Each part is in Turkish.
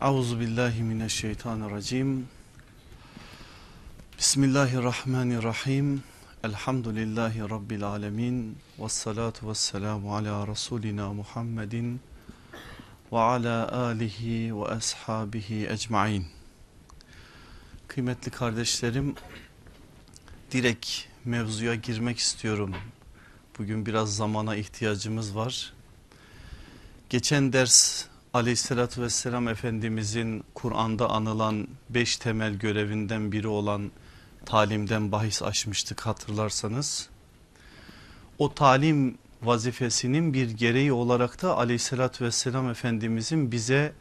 Euzu billahi mineşşeytanirracim. Bismillahirrahmanirrahim. Elhamdülillahi rabbil alamin. Ves salatu vesselamu ala rasulina Muhammedin ve ala alihi ve ashabihi ecmaîn. Kıymetli kardeşlerim, direkt mevzuya girmek istiyorum. Bugün biraz zamana ihtiyacımız var. Geçen ders aleyhissalatü vesselam Efendimizin Kur'an'da anılan beş temel görevinden biri olan talimden bahis açmıştık hatırlarsanız. O talim vazifesinin bir gereği olarak da aleyhissalatü vesselam Efendimizin bize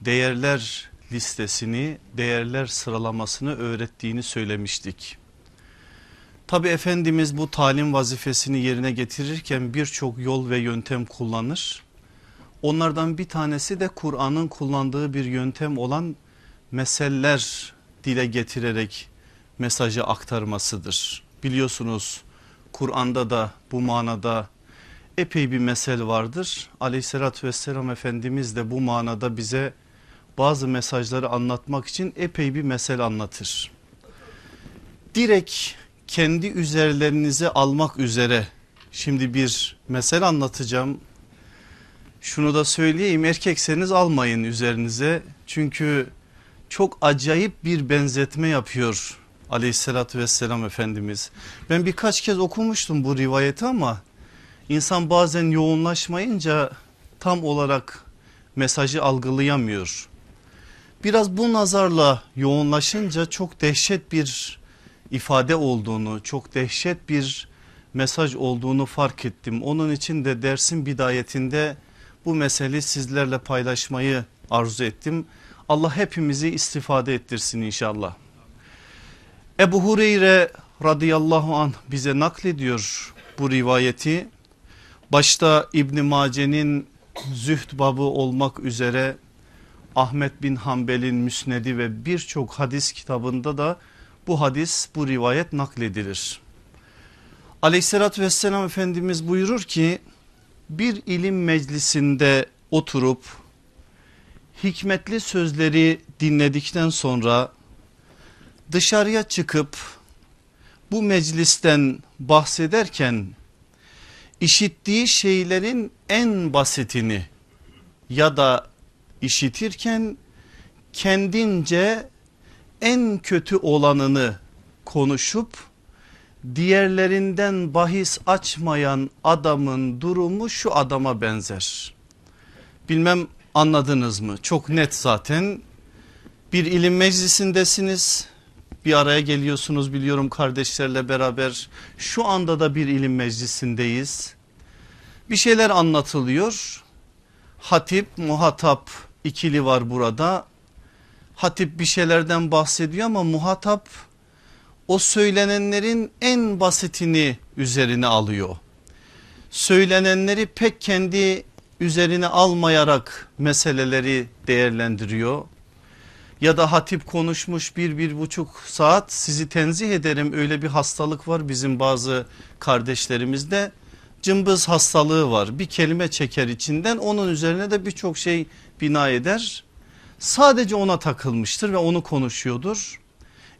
değerler listesini, değerler sıralamasını öğrettiğini söylemiştik. Tabi Efendimiz bu talim vazifesini yerine getirirken birçok yol ve yöntem kullanır. Onlardan bir tanesi de Kur'an'ın kullandığı bir yöntem olan meseller dile getirerek mesajı aktarmasıdır. Biliyorsunuz Kur'an'da da bu manada epey bir mesel vardır. Aleyhissalatü vesselam Efendimiz de bu manada bize bazı mesajları anlatmak için epey bir mesel anlatır. Direkt kendi üzerlerinize almak üzere şimdi bir mesel anlatacağım. Şunu da söyleyeyim erkekseniz almayın üzerinize çünkü çok acayip bir benzetme yapıyor aleyhissalatü vesselam Efendimiz. Ben birkaç kez okumuştum bu rivayeti ama insan bazen yoğunlaşmayınca tam olarak mesajı algılayamıyor. Biraz bu nazarla yoğunlaşınca çok dehşet bir ifade olduğunu, çok dehşet bir mesaj olduğunu fark ettim. Onun için de dersin bidayetinde bu meseleyi sizlerle paylaşmayı arzu ettim. Allah hepimizi istifade ettirsin inşallah. Ebu Hureyre radıyallahu an bize naklediyor bu rivayeti. Başta İbn Mace'nin zühd babı olmak üzere Ahmet bin Hanbel'in müsnedi ve birçok hadis kitabında da bu hadis bu rivayet nakledilir. Aleyhissalatü vesselam Efendimiz buyurur ki bir ilim meclisinde oturup hikmetli sözleri dinledikten sonra dışarıya çıkıp bu meclisten bahsederken işittiği şeylerin en basitini ya da işitirken kendince en kötü olanını konuşup diğerlerinden bahis açmayan adamın durumu şu adama benzer. Bilmem anladınız mı? Çok net zaten. Bir ilim meclisindesiniz. Bir araya geliyorsunuz biliyorum kardeşlerle beraber. Şu anda da bir ilim meclisindeyiz. Bir şeyler anlatılıyor. Hatip, muhatap ikili var burada. Hatip bir şeylerden bahsediyor ama muhatap o söylenenlerin en basitini üzerine alıyor. Söylenenleri pek kendi üzerine almayarak meseleleri değerlendiriyor. Ya da hatip konuşmuş bir bir buçuk saat sizi tenzih ederim öyle bir hastalık var bizim bazı kardeşlerimizde. Cımbız hastalığı var bir kelime çeker içinden onun üzerine de birçok şey bina eder. Sadece ona takılmıştır ve onu konuşuyordur.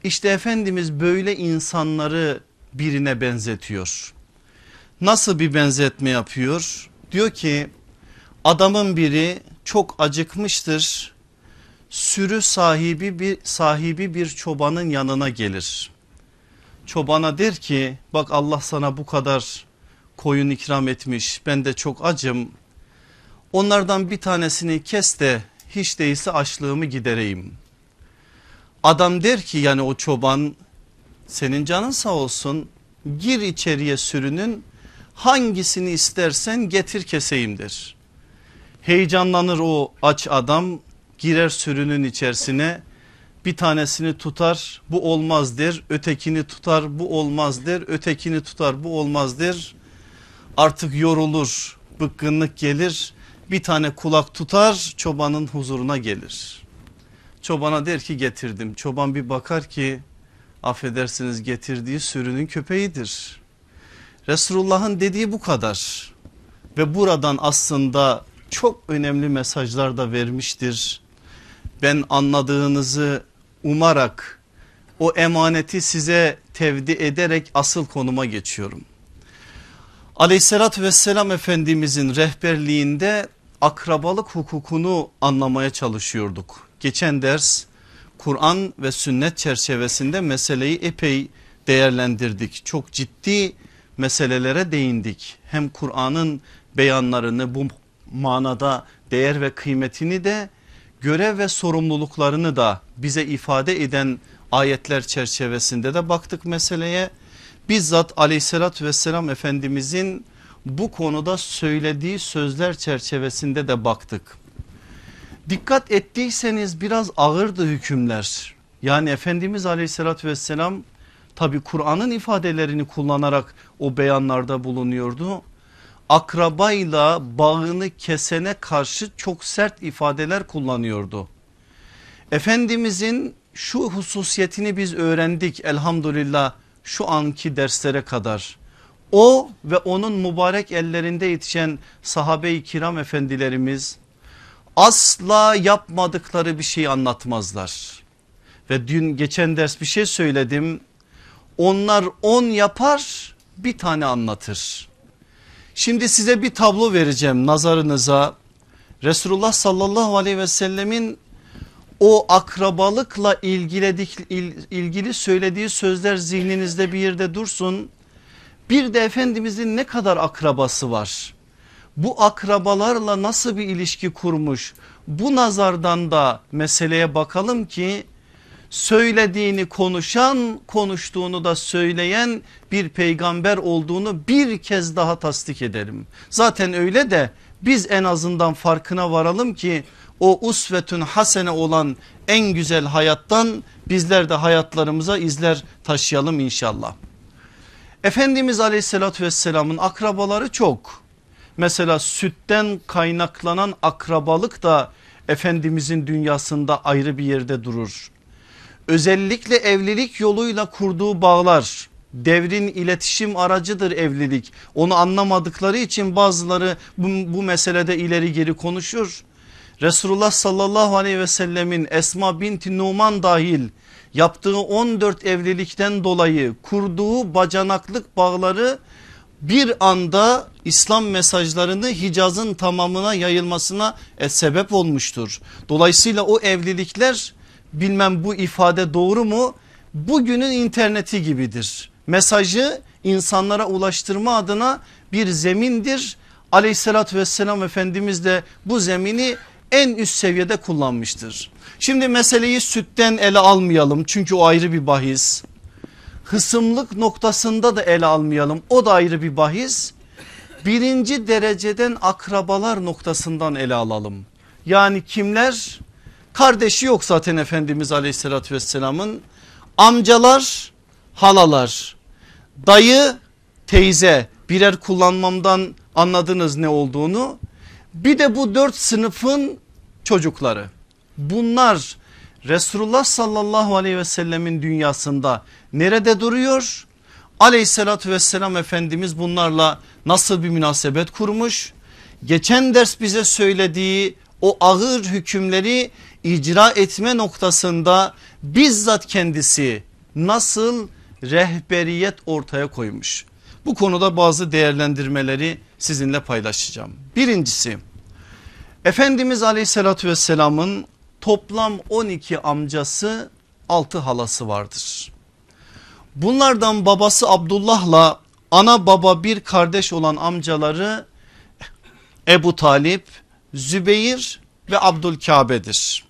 İşte Efendimiz böyle insanları birine benzetiyor. Nasıl bir benzetme yapıyor? Diyor ki adamın biri çok acıkmıştır. Sürü sahibi bir sahibi bir çobanın yanına gelir. Çobana der ki bak Allah sana bu kadar koyun ikram etmiş ben de çok acım. Onlardan bir tanesini kes de hiç değilse açlığımı gidereyim. Adam der ki yani o çoban senin canın sağ olsun. Gir içeriye sürünün. Hangisini istersen getir keseyim der. Heyecanlanır o aç adam. Girer sürünün içerisine. Bir tanesini tutar bu olmaz der. Ötekini tutar bu olmaz der. Ötekini tutar bu olmaz der. Artık yorulur bıkkınlık gelir. Bir tane kulak tutar çobanın huzuruna gelir. Çobana der ki getirdim. Çoban bir bakar ki affedersiniz getirdiği sürünün köpeğidir. Resulullah'ın dediği bu kadar ve buradan aslında çok önemli mesajlar da vermiştir. ben anladığınızı umarak o emaneti size tevdi ederek asıl konuma geçiyorum. Aleyhissalatü vesselam Efendimizin rehberliğinde akrabalık hukukunu anlamaya çalışıyorduk. Geçen ders Kur'an ve sünnet çerçevesinde meseleyi epey değerlendirdik. Çok ciddi meselelere değindik. Hem Kur'an'ın beyanlarını bu manada değer ve kıymetini de görev ve sorumluluklarını da bize ifade eden ayetler çerçevesinde de baktık meseleye. Bizzat aleyhissalatü vesselam efendimizin bu konuda söylediği sözler çerçevesinde de baktık. Dikkat ettiyseniz biraz ağırdı hükümler. Yani Efendimiz aleyhissalatü vesselam tabi Kur'an'ın ifadelerini kullanarak o beyanlarda bulunuyordu. Akrabayla bağını kesene karşı çok sert ifadeler kullanıyordu. Efendimizin şu hususiyetini biz öğrendik elhamdülillah şu anki derslere kadar. O ve onun mübarek ellerinde yetişen sahabe-i kiram efendilerimiz asla yapmadıkları bir şey anlatmazlar. Ve dün geçen ders bir şey söyledim. Onlar on yapar bir tane anlatır. Şimdi size bir tablo vereceğim nazarınıza. Resulullah sallallahu aleyhi ve sellemin o akrabalıkla ilgiledik, ilgili söylediği sözler zihninizde bir yerde dursun. Bir de Efendimizin ne kadar akrabası var? Bu akrabalarla nasıl bir ilişki kurmuş? Bu nazardan da meseleye bakalım ki söylediğini konuşan konuştuğunu da söyleyen bir peygamber olduğunu bir kez daha tasdik edelim. Zaten öyle de biz en azından farkına varalım ki o usvetün hasene olan en güzel hayattan bizler de hayatlarımıza izler taşıyalım inşallah. Efendimiz aleyhissalatü vesselamın akrabaları çok. Mesela sütten kaynaklanan akrabalık da Efendimizin dünyasında ayrı bir yerde durur. Özellikle evlilik yoluyla kurduğu bağlar devrin iletişim aracıdır evlilik. Onu anlamadıkları için bazıları bu, bu meselede ileri geri konuşur. Resulullah sallallahu aleyhi ve sellemin Esma binti Numan dahil yaptığı 14 evlilikten dolayı kurduğu bacanaklık bağları bir anda İslam mesajlarını Hicaz'ın tamamına yayılmasına e, sebep olmuştur. Dolayısıyla o evlilikler bilmem bu ifade doğru mu bugünün interneti gibidir. Mesajı insanlara ulaştırma adına bir zemindir. Aleyhissalatü vesselam Efendimiz de bu zemini en üst seviyede kullanmıştır. Şimdi meseleyi sütten ele almayalım çünkü o ayrı bir bahis. Hısımlık noktasında da ele almayalım o da ayrı bir bahis. Birinci dereceden akrabalar noktasından ele alalım. Yani kimler? Kardeşi yok zaten Efendimiz aleyhissalatü vesselamın. Amcalar, halalar, dayı, teyze birer kullanmamdan anladınız ne olduğunu. Bir de bu dört sınıfın çocukları. Bunlar Resulullah sallallahu aleyhi ve sellemin dünyasında nerede duruyor? Aleyhissalatü vesselam Efendimiz bunlarla nasıl bir münasebet kurmuş? Geçen ders bize söylediği o ağır hükümleri icra etme noktasında bizzat kendisi nasıl rehberiyet ortaya koymuş. Bu konuda bazı değerlendirmeleri sizinle paylaşacağım. Birincisi Efendimiz aleyhissalatü vesselamın toplam 12 amcası 6 halası vardır. Bunlardan babası Abdullah'la ana baba bir kardeş olan amcaları Ebu Talip, Zübeyir ve Abdülkabe'dir.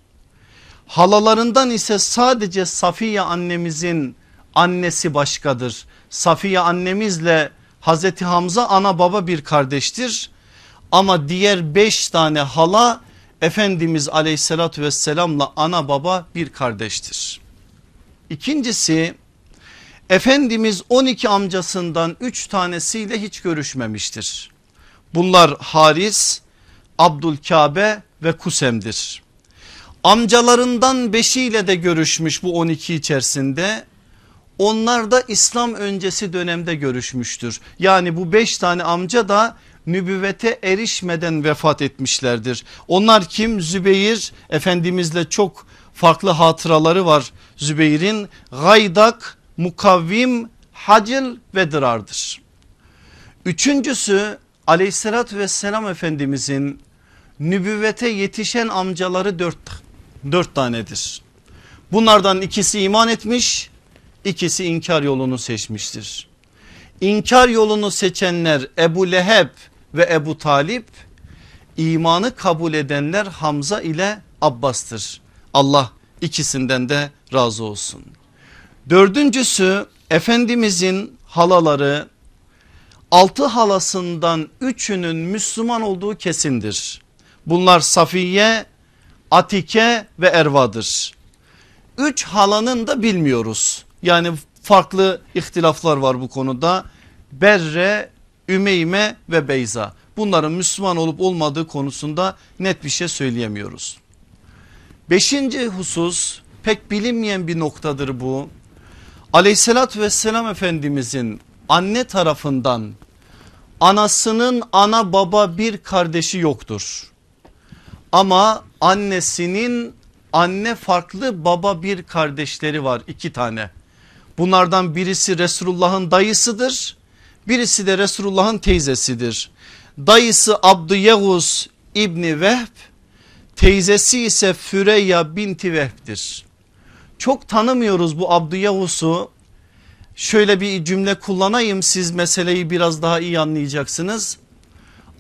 Halalarından ise sadece Safiye annemizin annesi başkadır. Safiye annemizle Hazreti Hamza ana baba bir kardeştir. Ama diğer beş tane hala Efendimiz aleyhissalatü vesselamla ana baba bir kardeştir. İkincisi Efendimiz 12 amcasından 3 tanesiyle hiç görüşmemiştir. Bunlar Haris, Abdülkabe ve Kusem'dir. Amcalarından beşiyle de görüşmüş bu 12 içerisinde. Onlar da İslam öncesi dönemde görüşmüştür. Yani bu beş tane amca da nübüvvete erişmeden vefat etmişlerdir. Onlar kim? Zübeyir Efendimizle çok farklı hatıraları var Zübeyir'in. Gaydak, Mukavvim, Hacil ve Dırar'dır. Üçüncüsü aleyhissalatü vesselam Efendimizin nübüvvete yetişen amcaları dört, dört tanedir. Bunlardan ikisi iman etmiş ikisi inkar yolunu seçmiştir. İnkar yolunu seçenler Ebu Leheb ve Ebu Talip imanı kabul edenler Hamza ile Abbas'tır. Allah ikisinden de razı olsun. Dördüncüsü Efendimizin halaları altı halasından üçünün Müslüman olduğu kesindir. Bunlar Safiye, Atike ve Erva'dır. Üç halanın da bilmiyoruz. Yani farklı ihtilaflar var bu konuda. Berre, Ümeyme ve Beyza. Bunların Müslüman olup olmadığı konusunda net bir şey söyleyemiyoruz. Beşinci husus pek bilinmeyen bir noktadır bu. Aleyhissalatü vesselam Efendimizin anne tarafından anasının ana baba bir kardeşi yoktur. Ama annesinin anne farklı baba bir kardeşleri var iki tane. Bunlardan birisi Resulullah'ın dayısıdır. Birisi de Resulullah'ın teyzesidir. Dayısı Abdüyevuz İbni Vehb teyzesi ise Füreyya binti Vehb'dir. Çok tanımıyoruz bu Abdüyevuz'u. Şöyle bir cümle kullanayım siz meseleyi biraz daha iyi anlayacaksınız.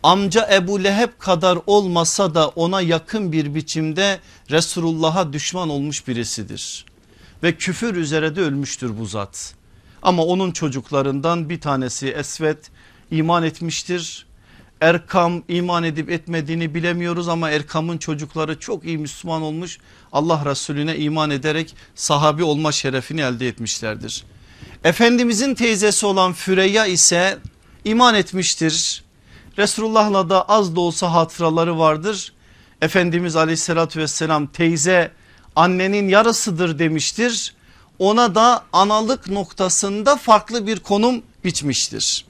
Amca Ebu Leheb kadar olmasa da ona yakın bir biçimde Resulullah'a düşman olmuş birisidir. Ve küfür üzere de ölmüştür bu zat. Ama onun çocuklarından bir tanesi Esvet iman etmiştir. Erkam iman edip etmediğini bilemiyoruz ama Erkam'ın çocukları çok iyi Müslüman olmuş. Allah Resulüne iman ederek sahabi olma şerefini elde etmişlerdir. Efendimizin teyzesi olan Füreyya ise iman etmiştir. Resulullah'la da az da olsa hatıraları vardır. Efendimiz aleyhissalatü vesselam teyze annenin yarısıdır demiştir. Ona da analık noktasında farklı bir konum biçmiştir.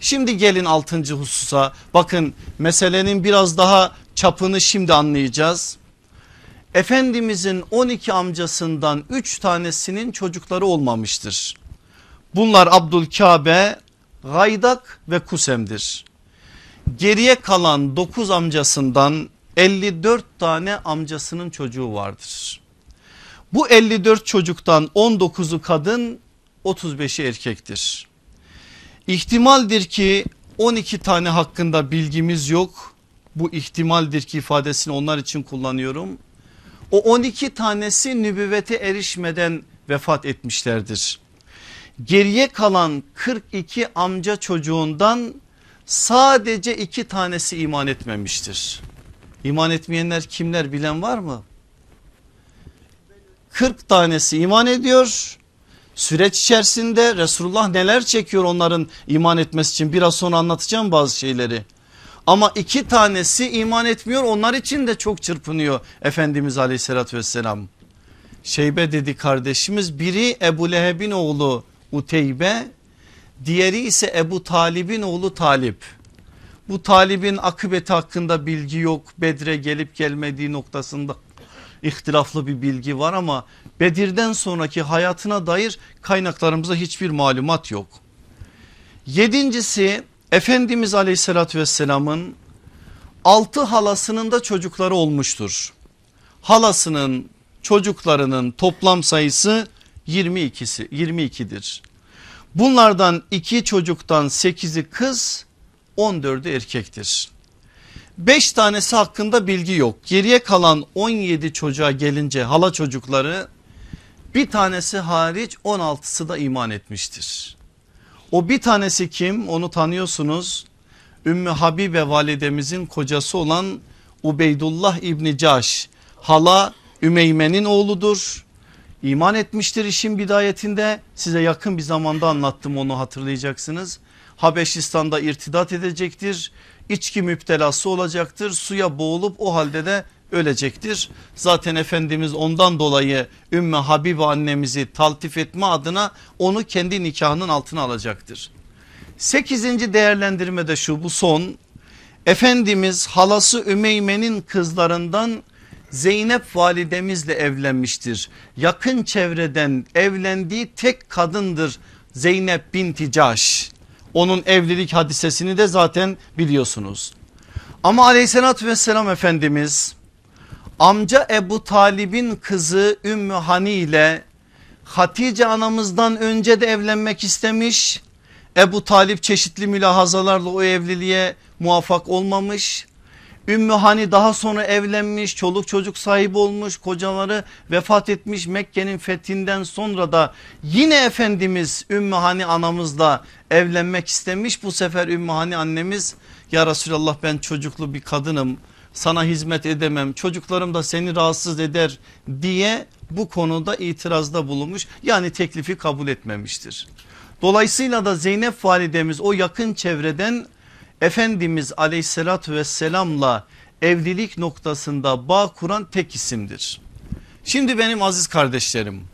Şimdi gelin altıncı hususa bakın meselenin biraz daha çapını şimdi anlayacağız. Efendimizin 12 amcasından 3 tanesinin çocukları olmamıştır. Bunlar Abdülkabe, Gaydak ve Kusem'dir. Geriye kalan 9 amcasından 54 tane amcasının çocuğu vardır. Bu 54 çocuktan 19'u kadın 35'i erkektir. İhtimaldir ki 12 tane hakkında bilgimiz yok. Bu ihtimaldir ki ifadesini onlar için kullanıyorum. O 12 tanesi nübüvvete erişmeden vefat etmişlerdir. Geriye kalan 42 amca çocuğundan sadece iki tanesi iman etmemiştir. İman etmeyenler kimler bilen var mı? 40 tanesi iman ediyor. Süreç içerisinde Resulullah neler çekiyor onların iman etmesi için biraz sonra anlatacağım bazı şeyleri. Ama iki tanesi iman etmiyor onlar için de çok çırpınıyor Efendimiz aleyhissalatü vesselam. Şeybe dedi kardeşimiz biri Ebu Leheb'in oğlu Uteybe diğeri ise Ebu Talib'in oğlu Talip. Bu Talib'in akıbeti hakkında bilgi yok Bedre gelip gelmediği noktasında ihtilaflı bir bilgi var ama Bedir'den sonraki hayatına dair kaynaklarımızda hiçbir malumat yok. Yedincisi Efendimiz aleyhissalatü vesselamın altı halasının da çocukları olmuştur. Halasının çocuklarının toplam sayısı 22'si 22'dir. Bunlardan iki çocuktan 8'i kız 14'ü erkektir. 5 tanesi hakkında bilgi yok. Geriye kalan 17 çocuğa gelince hala çocukları bir tanesi hariç 16'sı da iman etmiştir. O bir tanesi kim onu tanıyorsunuz. Ümmü Habibe validemizin kocası olan Ubeydullah İbni Caş hala Ümeyme'nin oğludur. İman etmiştir işin bidayetinde size yakın bir zamanda anlattım onu hatırlayacaksınız. Habeşistan'da irtidat edecektir içki müptelası olacaktır suya boğulup o halde de ölecektir. Zaten Efendimiz ondan dolayı Ümmü Habibe annemizi taltif etme adına onu kendi nikahının altına alacaktır. Sekizinci değerlendirme de şu bu son. Efendimiz halası Ümeyme'nin kızlarından Zeynep validemizle evlenmiştir. Yakın çevreden evlendiği tek kadındır Zeynep binti Caş. Onun evlilik hadisesini de zaten biliyorsunuz. Ama aleyhissalatü vesselam Efendimiz amca Ebu Talib'in kızı Ümmü Hani ile Hatice anamızdan önce de evlenmek istemiş. Ebu Talip çeşitli mülahazalarla o evliliğe muvaffak olmamış. Ümmü Hani daha sonra evlenmiş çoluk çocuk sahibi olmuş kocaları vefat etmiş Mekke'nin fethinden sonra da yine Efendimiz Ümmü Hani anamızla evlenmek istemiş. Bu sefer Ümmü Hani annemiz ya Resulallah ben çocuklu bir kadınım sana hizmet edemem çocuklarım da seni rahatsız eder diye bu konuda itirazda bulunmuş yani teklifi kabul etmemiştir. Dolayısıyla da Zeynep validemiz o yakın çevreden Efendimiz aleyhissalatü vesselamla evlilik noktasında bağ kuran tek isimdir. Şimdi benim aziz kardeşlerim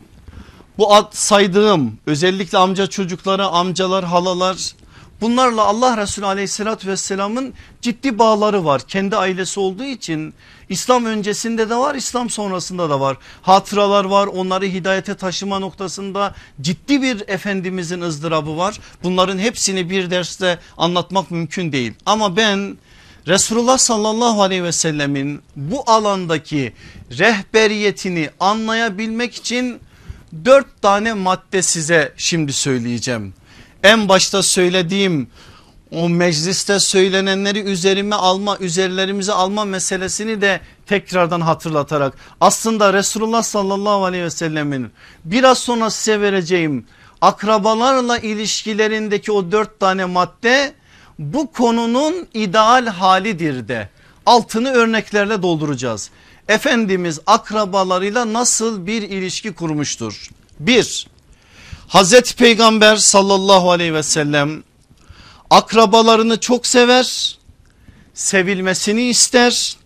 bu ad saydığım özellikle amca çocukları amcalar halalar bunlarla Allah Resulü aleyhissalatü vesselamın ciddi bağları var. Kendi ailesi olduğu için İslam öncesinde de var İslam sonrasında da var. Hatıralar var onları hidayete taşıma noktasında ciddi bir Efendimizin ızdırabı var. Bunların hepsini bir derste anlatmak mümkün değil. Ama ben Resulullah sallallahu aleyhi ve sellemin bu alandaki rehberiyetini anlayabilmek için dört tane madde size şimdi söyleyeceğim. En başta söylediğim o mecliste söylenenleri üzerime alma üzerlerimize alma meselesini de tekrardan hatırlatarak aslında Resulullah sallallahu aleyhi ve sellemin biraz sonra size vereceğim akrabalarla ilişkilerindeki o dört tane madde bu konunun ideal halidir de altını örneklerle dolduracağız. Efendimiz akrabalarıyla nasıl bir ilişki kurmuştur? Bir Hazreti Peygamber sallallahu aleyhi ve sellem akrabalarını çok sever, sevilmesini ister,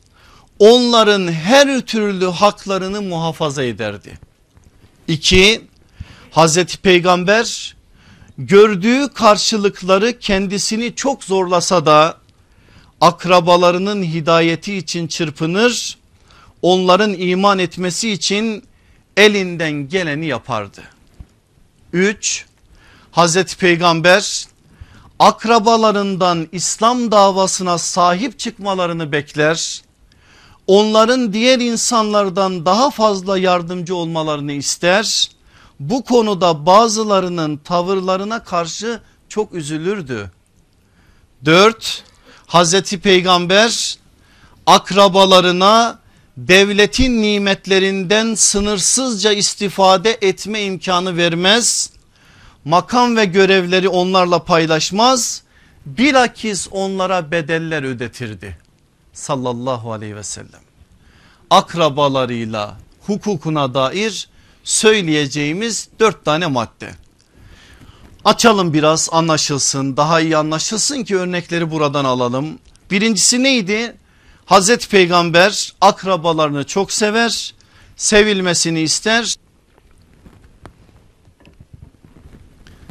onların her türlü haklarını muhafaza ederdi. İki, Hazreti Peygamber gördüğü karşılıkları kendisini çok zorlasa da akrabalarının hidayeti için çırpınır, onların iman etmesi için elinden geleni yapardı. 3. Hazreti Peygamber akrabalarından İslam davasına sahip çıkmalarını bekler. Onların diğer insanlardan daha fazla yardımcı olmalarını ister. Bu konuda bazılarının tavırlarına karşı çok üzülürdü. 4. Hazreti Peygamber akrabalarına devletin nimetlerinden sınırsızca istifade etme imkanı vermez. Makam ve görevleri onlarla paylaşmaz. Bilakis onlara bedeller ödetirdi. Sallallahu aleyhi ve sellem. Akrabalarıyla hukukuna dair söyleyeceğimiz dört tane madde. Açalım biraz anlaşılsın daha iyi anlaşılsın ki örnekleri buradan alalım. Birincisi neydi? Hazreti Peygamber akrabalarını çok sever, sevilmesini ister.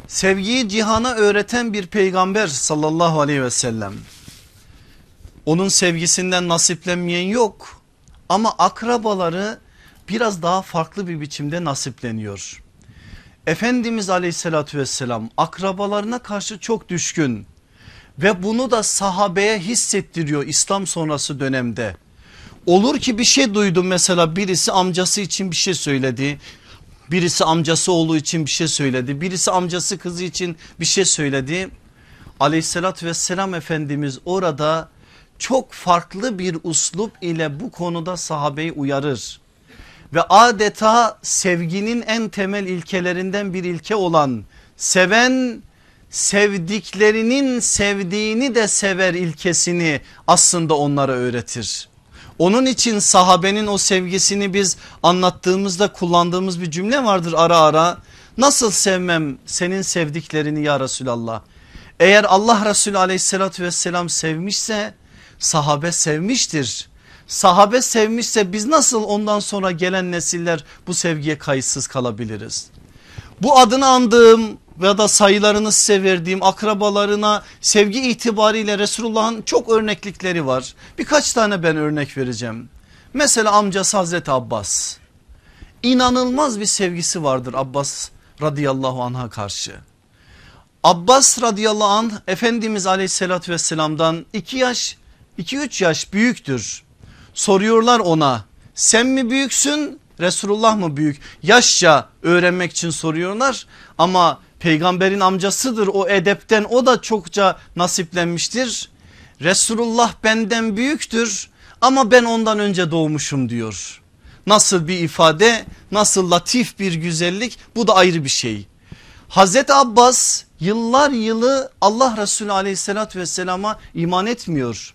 Sevgiyi cihana öğreten bir peygamber sallallahu aleyhi ve sellem. Onun sevgisinden nasiplenmeyen yok ama akrabaları biraz daha farklı bir biçimde nasipleniyor. Efendimiz aleyhissalatü vesselam akrabalarına karşı çok düşkün ve bunu da sahabeye hissettiriyor İslam sonrası dönemde. Olur ki bir şey duydum mesela birisi amcası için bir şey söyledi. Birisi amcası oğlu için bir şey söyledi. Birisi amcası kızı için bir şey söyledi. Aleyhissalatü vesselam Efendimiz orada çok farklı bir uslup ile bu konuda sahabeyi uyarır. Ve adeta sevginin en temel ilkelerinden bir ilke olan seven sevdiklerinin sevdiğini de sever ilkesini aslında onlara öğretir. Onun için sahabenin o sevgisini biz anlattığımızda kullandığımız bir cümle vardır ara ara. Nasıl sevmem senin sevdiklerini ya Resulallah. Eğer Allah Resulü aleyhissalatü vesselam sevmişse sahabe sevmiştir. Sahabe sevmişse biz nasıl ondan sonra gelen nesiller bu sevgiye kayıtsız kalabiliriz? Bu adını andığım ya da sayılarını size verdiğim akrabalarına sevgi itibariyle Resulullah'ın çok örneklikleri var. Birkaç tane ben örnek vereceğim. Mesela amcası Hazreti Abbas. İnanılmaz bir sevgisi vardır Abbas radıyallahu anh'a karşı. Abbas radıyallahu anh Efendimiz aleyhissalatü vesselamdan 2 yaş 2-3 yaş büyüktür. Soruyorlar ona sen mi büyüksün Resulullah mı büyük? Yaşça öğrenmek için soruyorlar ama peygamberin amcasıdır o edepten o da çokça nasiplenmiştir. Resulullah benden büyüktür ama ben ondan önce doğmuşum diyor. Nasıl bir ifade nasıl latif bir güzellik bu da ayrı bir şey. Hazreti Abbas yıllar yılı Allah Resulü aleyhissalatü vesselama iman etmiyor.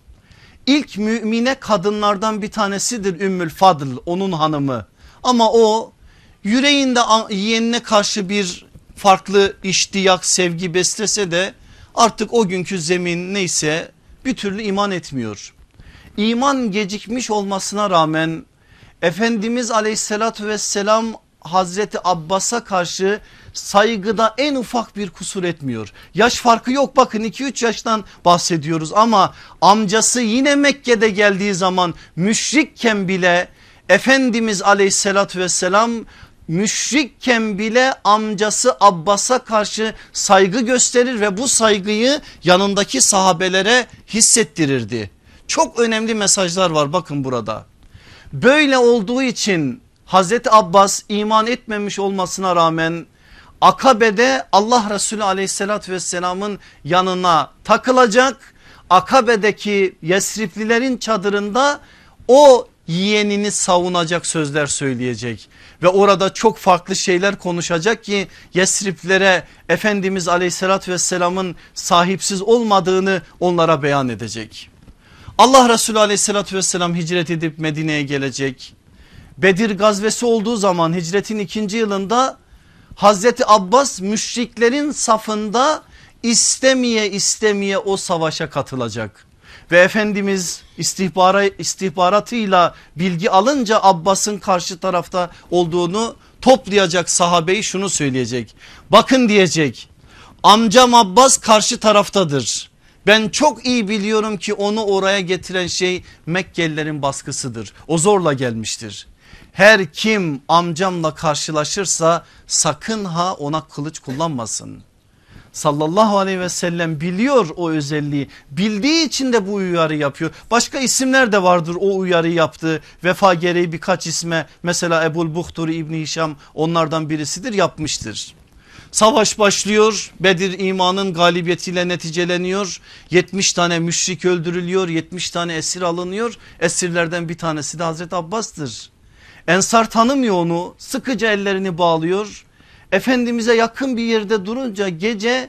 İlk mümine kadınlardan bir tanesidir Ümmül Fadıl onun hanımı. Ama o yüreğinde yeğenine karşı bir farklı iştiyak sevgi beslese de artık o günkü zemin neyse bir türlü iman etmiyor. İman gecikmiş olmasına rağmen Efendimiz aleyhissalatü vesselam Hazreti Abbas'a karşı saygıda en ufak bir kusur etmiyor. Yaş farkı yok bakın 2-3 yaştan bahsediyoruz ama amcası yine Mekke'de geldiği zaman müşrikken bile Efendimiz aleyhissalatü vesselam müşrikken bile amcası Abbas'a karşı saygı gösterir ve bu saygıyı yanındaki sahabelere hissettirirdi. Çok önemli mesajlar var bakın burada. Böyle olduğu için Hazreti Abbas iman etmemiş olmasına rağmen Akabe'de Allah Resulü aleyhissalatü vesselamın yanına takılacak. Akabe'deki Yesriplilerin çadırında o yeğenini savunacak sözler söyleyecek ve orada çok farklı şeyler konuşacak ki Yesriplere Efendimiz aleyhissalatü vesselamın sahipsiz olmadığını onlara beyan edecek. Allah Resulü aleyhissalatü vesselam hicret edip Medine'ye gelecek. Bedir gazvesi olduğu zaman hicretin ikinci yılında Hazreti Abbas müşriklerin safında istemeye istemeye o savaşa katılacak. Ve Efendimiz istihbara, istihbaratıyla bilgi alınca Abbas'ın karşı tarafta olduğunu toplayacak sahabeyi şunu söyleyecek. Bakın diyecek amcam Abbas karşı taraftadır. Ben çok iyi biliyorum ki onu oraya getiren şey Mekkelilerin baskısıdır. O zorla gelmiştir. Her kim amcamla karşılaşırsa sakın ha ona kılıç kullanmasın. Sallallahu aleyhi ve sellem biliyor o özelliği bildiği için de bu uyarı yapıyor. Başka isimler de vardır o uyarı yaptı vefa gereği birkaç isme mesela Ebul Buhturi İbni Hişam onlardan birisidir yapmıştır. Savaş başlıyor Bedir imanın galibiyetiyle neticeleniyor 70 tane müşrik öldürülüyor 70 tane esir alınıyor esirlerden bir tanesi de Hazreti Abbas'tır. Ensar tanımıyor onu sıkıca ellerini bağlıyor. Efendimiz'e yakın bir yerde durunca gece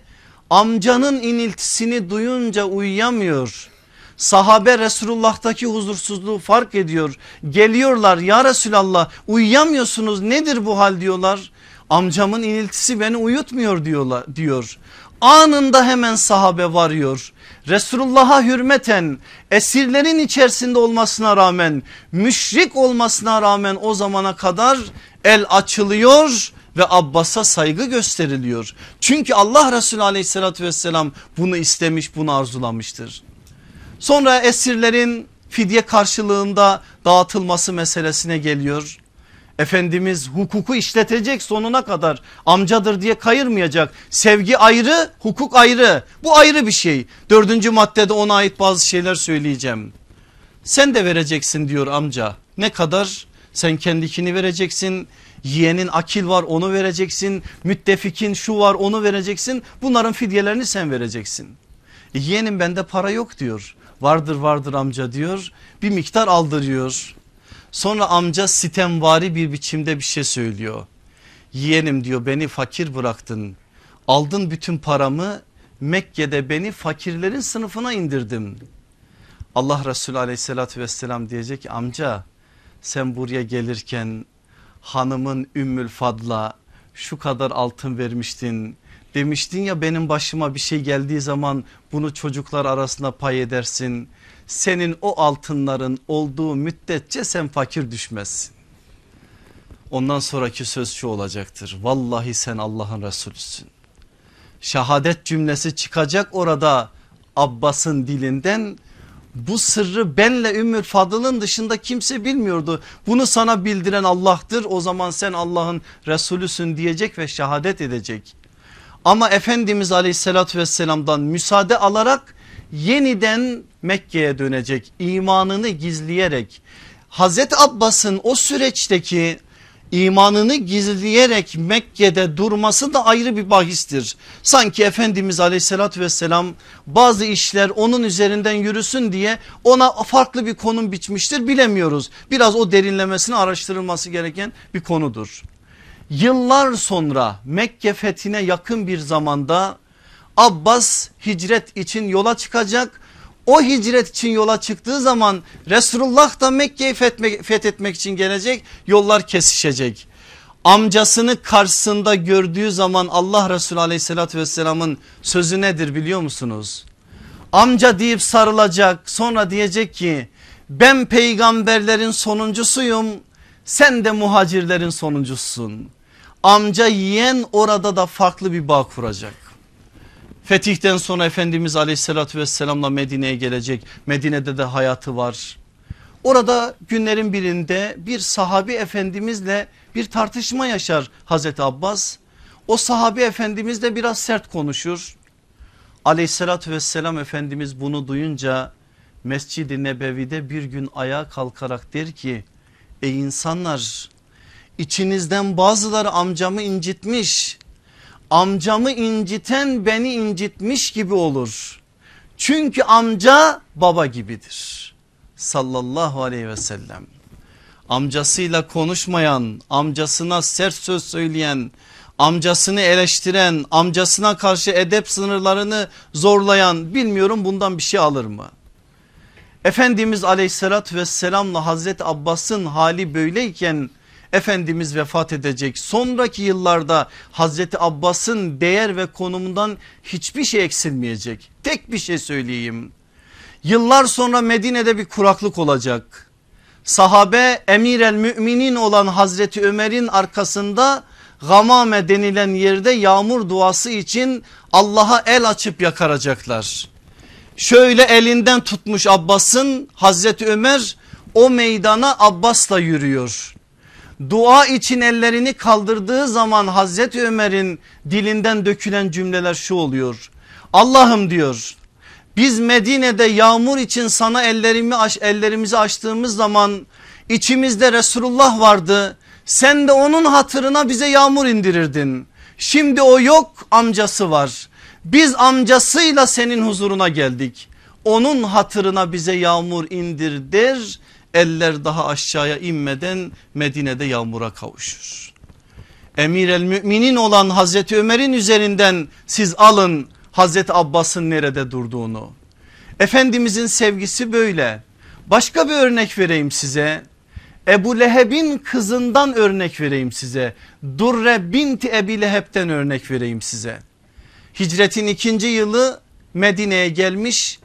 amcanın iniltisini duyunca uyuyamıyor. Sahabe Resulullah'taki huzursuzluğu fark ediyor. Geliyorlar ya Resulallah uyuyamıyorsunuz nedir bu hal diyorlar. Amcamın iniltisi beni uyutmuyor diyorlar diyor. Anında hemen sahabe varıyor. Resulullah'a hürmeten esirlerin içerisinde olmasına rağmen müşrik olmasına rağmen o zamana kadar el açılıyor ve Abbas'a saygı gösteriliyor. Çünkü Allah Resulü aleyhissalatü vesselam bunu istemiş bunu arzulamıştır. Sonra esirlerin fidye karşılığında dağıtılması meselesine geliyor. Efendimiz hukuku işletecek sonuna kadar amcadır diye kayırmayacak. Sevgi ayrı hukuk ayrı bu ayrı bir şey. Dördüncü maddede ona ait bazı şeyler söyleyeceğim. Sen de vereceksin diyor amca ne kadar sen kendikini vereceksin yeğenin akil var onu vereceksin müttefikin şu var onu vereceksin bunların fidyelerini sen vereceksin. E, yeğenim bende para yok diyor vardır vardır amca diyor bir miktar aldırıyor Sonra amca sitemvari bir biçimde bir şey söylüyor. Yeğenim diyor beni fakir bıraktın. Aldın bütün paramı Mekke'de beni fakirlerin sınıfına indirdim. Allah Resulü aleyhissalatü vesselam diyecek amca sen buraya gelirken hanımın Ümmül Fadla şu kadar altın vermiştin. Demiştin ya benim başıma bir şey geldiği zaman bunu çocuklar arasında pay edersin senin o altınların olduğu müddetçe sen fakir düşmezsin. Ondan sonraki söz şu olacaktır. Vallahi sen Allah'ın Resulüsün. şehadet cümlesi çıkacak orada Abbas'ın dilinden bu sırrı benle Ümmül Fadıl'ın dışında kimse bilmiyordu. Bunu sana bildiren Allah'tır o zaman sen Allah'ın Resulüsün diyecek ve şehadet edecek. Ama Efendimiz aleyhissalatü vesselamdan müsaade alarak yeniden Mekke'ye dönecek imanını gizleyerek. Hazreti Abbas'ın o süreçteki imanını gizleyerek Mekke'de durması da ayrı bir bahistir. Sanki Efendimiz aleyhissalatü vesselam bazı işler onun üzerinden yürüsün diye ona farklı bir konum biçmiştir bilemiyoruz. Biraz o derinlemesine araştırılması gereken bir konudur. Yıllar sonra Mekke fethine yakın bir zamanda Abbas hicret için yola çıkacak. O hicret için yola çıktığı zaman Resulullah da Mekke'yi fethetmek için gelecek yollar kesişecek. Amcasını karşısında gördüğü zaman Allah Resulü aleyhissalatü vesselamın sözü nedir biliyor musunuz? Amca deyip sarılacak sonra diyecek ki ben peygamberlerin sonuncusuyum sen de muhacirlerin sonuncusun. Amca yiyen orada da farklı bir bağ kuracak. Fetihten sonra Efendimiz aleyhissalatü vesselamla Medine'ye gelecek. Medine'de de hayatı var. Orada günlerin birinde bir sahabi efendimizle bir tartışma yaşar Hazreti Abbas. O sahabi efendimiz de biraz sert konuşur. Aleyhissalatü vesselam Efendimiz bunu duyunca Mescid-i Nebevi'de bir gün ayağa kalkarak der ki ey insanlar içinizden bazıları amcamı incitmiş amcamı inciten beni incitmiş gibi olur. Çünkü amca baba gibidir. Sallallahu aleyhi ve sellem. Amcasıyla konuşmayan, amcasına sert söz söyleyen, amcasını eleştiren, amcasına karşı edep sınırlarını zorlayan bilmiyorum bundan bir şey alır mı? Efendimiz aleyhissalatü vesselamla Hazreti Abbas'ın hali böyleyken Efendimiz vefat edecek. Sonraki yıllarda Hazreti Abbas'ın değer ve konumundan hiçbir şey eksilmeyecek. Tek bir şey söyleyeyim. Yıllar sonra Medine'de bir kuraklık olacak. Sahabe emir el müminin olan Hazreti Ömer'in arkasında Gamame denilen yerde yağmur duası için Allah'a el açıp yakaracaklar. Şöyle elinden tutmuş Abbas'ın Hazreti Ömer o meydana Abbas'la yürüyor dua için ellerini kaldırdığı zaman Hazreti Ömer'in dilinden dökülen cümleler şu oluyor. Allah'ım diyor biz Medine'de yağmur için sana ellerimi ellerimizi açtığımız zaman içimizde Resulullah vardı. Sen de onun hatırına bize yağmur indirirdin. Şimdi o yok amcası var. Biz amcasıyla senin huzuruna geldik. Onun hatırına bize yağmur indir der eller daha aşağıya inmeden Medine'de yağmura kavuşur. Emir el müminin olan Hazreti Ömer'in üzerinden siz alın Hazreti Abbas'ın nerede durduğunu. Efendimizin sevgisi böyle. Başka bir örnek vereyim size. Ebu Leheb'in kızından örnek vereyim size. Durre binti Ebi Leheb'ten örnek vereyim size. Hicretin ikinci yılı Medine'ye gelmiş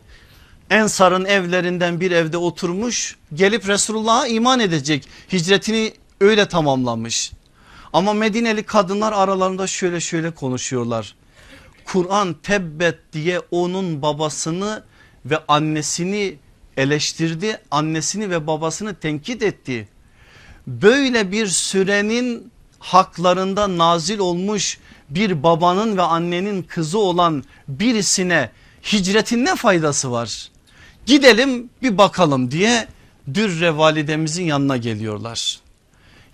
Ensar'ın evlerinden bir evde oturmuş gelip Resulullah'a iman edecek hicretini öyle tamamlamış. Ama Medineli kadınlar aralarında şöyle şöyle konuşuyorlar. Kur'an tebbet diye onun babasını ve annesini eleştirdi. Annesini ve babasını tenkit etti. Böyle bir sürenin haklarında nazil olmuş bir babanın ve annenin kızı olan birisine hicretin ne faydası var? Gidelim bir bakalım diye Dürre validemizin yanına geliyorlar.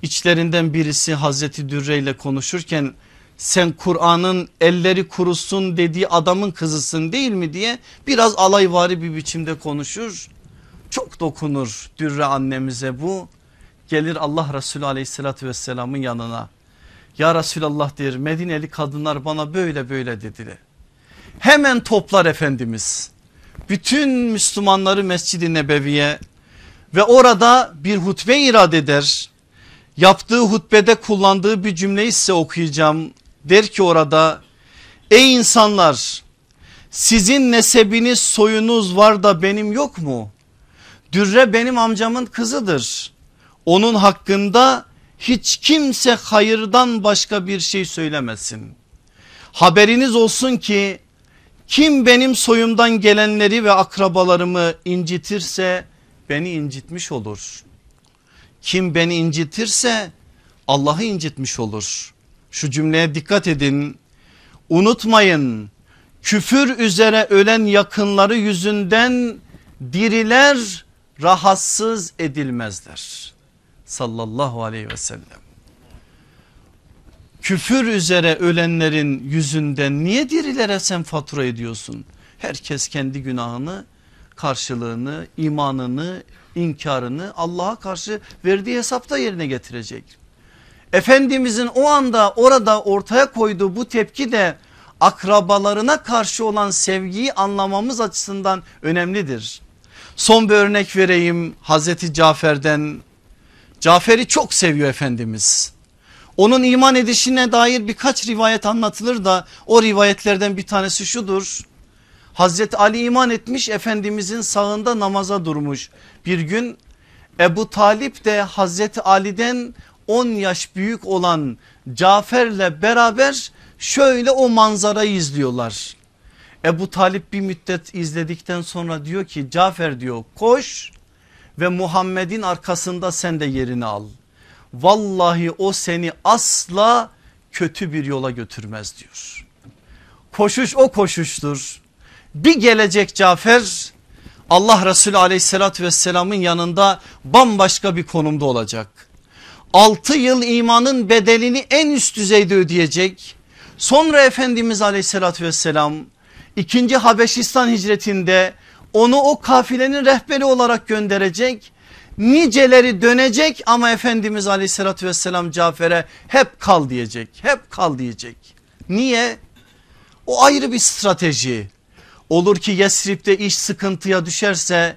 İçlerinden birisi Hazreti Dürre ile konuşurken sen Kur'an'ın elleri kurusun dediği adamın kızısın değil mi diye biraz alayvari bir biçimde konuşur. Çok dokunur Dürre annemize bu. Gelir Allah Resulü aleyhissalatü vesselamın yanına. Ya Resulallah der Medineli kadınlar bana böyle böyle dediler. Hemen toplar Efendimiz bütün Müslümanları Mescid-i Nebevi'ye ve orada bir hutbe irad eder. Yaptığı hutbede kullandığı bir cümleyi size okuyacağım. Der ki orada ey insanlar sizin nesebiniz soyunuz var da benim yok mu? Dürre benim amcamın kızıdır. Onun hakkında hiç kimse hayırdan başka bir şey söylemesin. Haberiniz olsun ki kim benim soyumdan gelenleri ve akrabalarımı incitirse beni incitmiş olur. Kim beni incitirse Allah'ı incitmiş olur. Şu cümleye dikkat edin. Unutmayın küfür üzere ölen yakınları yüzünden diriler rahatsız edilmezler. Sallallahu aleyhi ve sellem. Küfür üzere ölenlerin yüzünden niye dirilere sen fatura ediyorsun? Herkes kendi günahını karşılığını imanını inkarını Allah'a karşı verdiği hesapta yerine getirecek. Efendimizin o anda orada ortaya koyduğu bu tepki de akrabalarına karşı olan sevgiyi anlamamız açısından önemlidir. Son bir örnek vereyim Hazreti Cafer'den. Cafer'i çok seviyor Efendimiz. Onun iman edişine dair birkaç rivayet anlatılır da o rivayetlerden bir tanesi şudur. Hazreti Ali iman etmiş Efendimizin sağında namaza durmuş. Bir gün Ebu Talip de Hazreti Ali'den 10 yaş büyük olan Cafer'le beraber şöyle o manzarayı izliyorlar. Ebu Talip bir müddet izledikten sonra diyor ki Cafer diyor koş ve Muhammed'in arkasında sen de yerini al. Vallahi o seni asla kötü bir yola götürmez diyor. Koşuş o koşuştur. Bir gelecek Cafer Allah Resulü aleyhissalatü vesselamın yanında bambaşka bir konumda olacak. 6 yıl imanın bedelini en üst düzeyde ödeyecek. Sonra Efendimiz aleyhissalatü vesselam ikinci Habeşistan hicretinde onu o kafilenin rehberi olarak gönderecek. Niceleri dönecek ama Efendimiz aleyhissalatü vesselam Cafer'e hep kal diyecek. Hep kal diyecek. Niye? O ayrı bir strateji. Olur ki Yesrib'de iş sıkıntıya düşerse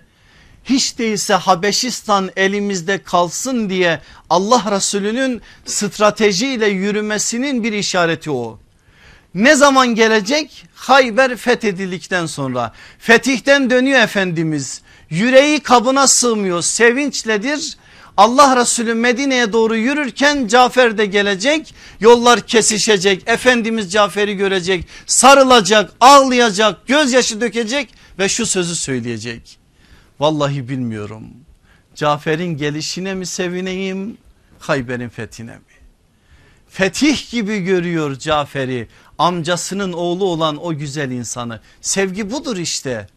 hiç değilse Habeşistan elimizde kalsın diye Allah Resulü'nün stratejiyle yürümesinin bir işareti o. Ne zaman gelecek? Hayber fethedildikten sonra. Fetihten dönüyor Efendimiz. Yüreği kabına sığmıyor sevinçledir. Allah Resulü Medine'ye doğru yürürken Cafer de gelecek. Yollar kesişecek. Efendimiz Cafer'i görecek. Sarılacak, ağlayacak, gözyaşı dökecek ve şu sözü söyleyecek. Vallahi bilmiyorum. Cafer'in gelişine mi sevineyim, Hayber'in fethine mi? Fetih gibi görüyor Cafer'i amcasının oğlu olan o güzel insanı. Sevgi budur işte.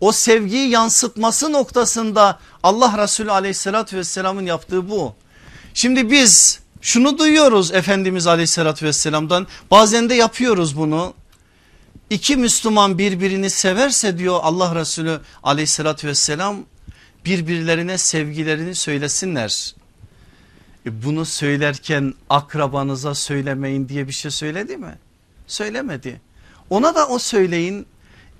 O sevgiyi yansıtması noktasında Allah Resulü aleyhissalatü vesselamın yaptığı bu. Şimdi biz şunu duyuyoruz Efendimiz aleyhissalatü vesselamdan bazen de yapıyoruz bunu. İki Müslüman birbirini severse diyor Allah Resulü aleyhissalatü vesselam birbirlerine sevgilerini söylesinler. E bunu söylerken akrabanıza söylemeyin diye bir şey söyledi mi? Söylemedi. Ona da o söyleyin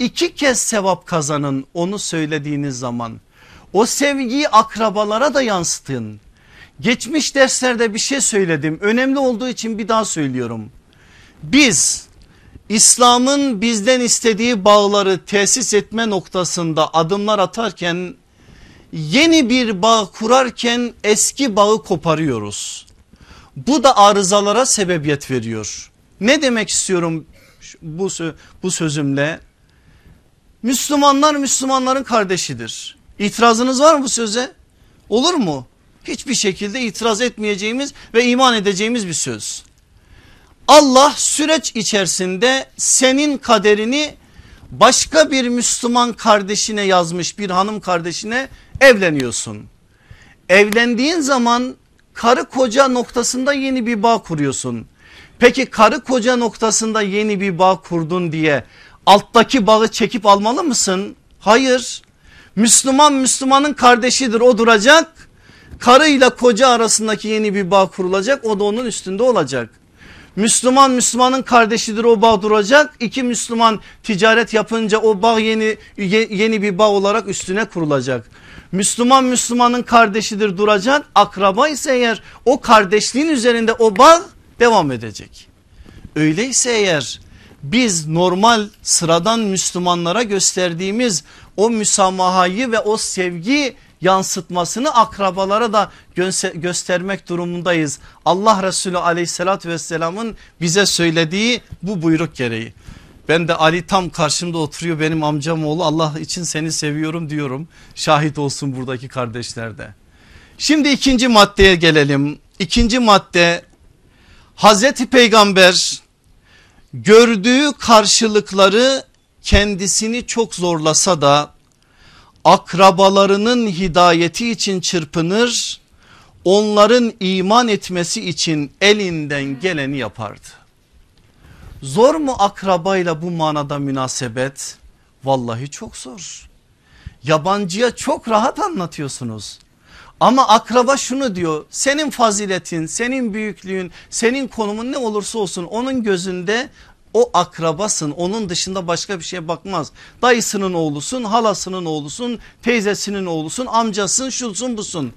iki kez sevap kazanın onu söylediğiniz zaman. O sevgiyi akrabalara da yansıtın. Geçmiş derslerde bir şey söyledim önemli olduğu için bir daha söylüyorum. Biz İslam'ın bizden istediği bağları tesis etme noktasında adımlar atarken yeni bir bağ kurarken eski bağı koparıyoruz. Bu da arızalara sebebiyet veriyor. Ne demek istiyorum bu, bu sözümle? Müslümanlar Müslümanların kardeşidir. İtirazınız var mı bu söze? Olur mu? Hiçbir şekilde itiraz etmeyeceğimiz ve iman edeceğimiz bir söz. Allah süreç içerisinde senin kaderini başka bir Müslüman kardeşine yazmış bir hanım kardeşine evleniyorsun. Evlendiğin zaman karı koca noktasında yeni bir bağ kuruyorsun. Peki karı koca noktasında yeni bir bağ kurdun diye alttaki bağı çekip almalı mısın? Hayır. Müslüman Müslümanın kardeşidir o duracak. Karıyla koca arasındaki yeni bir bağ kurulacak o da onun üstünde olacak. Müslüman Müslümanın kardeşidir o bağ duracak. İki Müslüman ticaret yapınca o bağ yeni yeni bir bağ olarak üstüne kurulacak. Müslüman Müslümanın kardeşidir duracak. Akraba ise eğer o kardeşliğin üzerinde o bağ devam edecek. Öyleyse eğer biz normal sıradan Müslümanlara gösterdiğimiz o müsamahayı ve o sevgi yansıtmasını akrabalara da göstermek durumundayız. Allah Resulü aleyhissalatü vesselamın bize söylediği bu buyruk gereği. Ben de Ali tam karşımda oturuyor benim amcam oğlu Allah için seni seviyorum diyorum. Şahit olsun buradaki kardeşler de. Şimdi ikinci maddeye gelelim. İkinci madde Hazreti Peygamber gördüğü karşılıkları kendisini çok zorlasa da akrabalarının hidayeti için çırpınır onların iman etmesi için elinden geleni yapardı. Zor mu akrabayla bu manada münasebet? Vallahi çok zor. Yabancıya çok rahat anlatıyorsunuz. Ama akraba şunu diyor senin faziletin senin büyüklüğün senin konumun ne olursa olsun onun gözünde o akrabasın onun dışında başka bir şeye bakmaz. Dayısının oğlusun halasının oğlusun teyzesinin oğlusun amcasın şusun busun.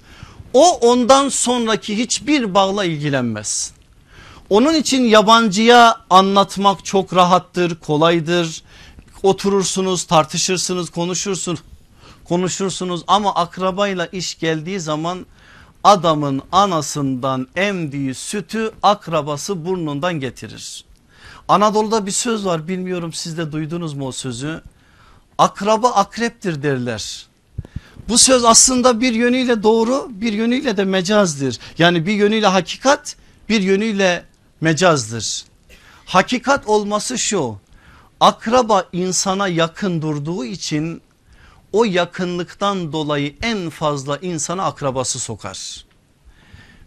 O ondan sonraki hiçbir bağla ilgilenmez. Onun için yabancıya anlatmak çok rahattır kolaydır. Oturursunuz tartışırsınız konuşursunuz konuşursunuz ama akrabayla iş geldiği zaman adamın anasından emdiği sütü akrabası burnundan getirir. Anadolu'da bir söz var bilmiyorum siz de duydunuz mu o sözü? Akraba akreptir derler. Bu söz aslında bir yönüyle doğru bir yönüyle de mecazdır. Yani bir yönüyle hakikat bir yönüyle mecazdır. Hakikat olması şu akraba insana yakın durduğu için o yakınlıktan dolayı en fazla insana akrabası sokar.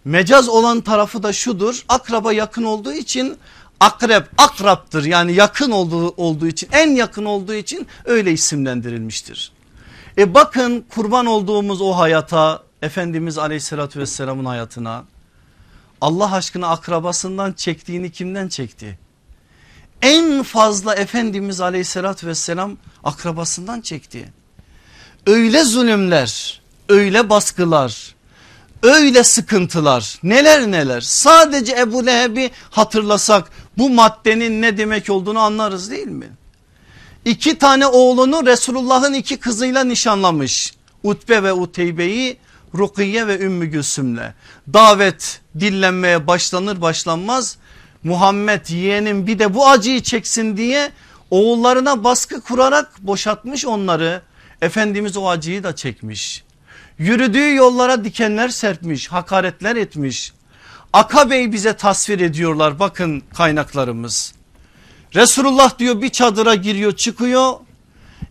Mecaz olan tarafı da şudur akraba yakın olduğu için akrep akraptır yani yakın olduğu, olduğu için en yakın olduğu için öyle isimlendirilmiştir. E bakın kurban olduğumuz o hayata Efendimiz aleyhissalatü vesselamın hayatına Allah aşkına akrabasından çektiğini kimden çekti? En fazla Efendimiz aleyhissalatü vesselam akrabasından çekti öyle zulümler, öyle baskılar, öyle sıkıntılar. Neler neler. Sadece Ebu Leheb'i hatırlasak bu maddenin ne demek olduğunu anlarız değil mi? İki tane oğlunu Resulullah'ın iki kızıyla nişanlamış. Utbe ve Uteybe'yi Rukiye ve Ümmü Gülsüm'le. Davet dillenmeye başlanır başlanmaz Muhammed yeğenim bir de bu acıyı çeksin diye oğullarına baskı kurarak boşatmış onları Efendimiz o acıyı da çekmiş. Yürüdüğü yollara dikenler serpmiş, hakaretler etmiş. Akabe'yi bize tasvir ediyorlar bakın kaynaklarımız. Resulullah diyor bir çadıra giriyor çıkıyor.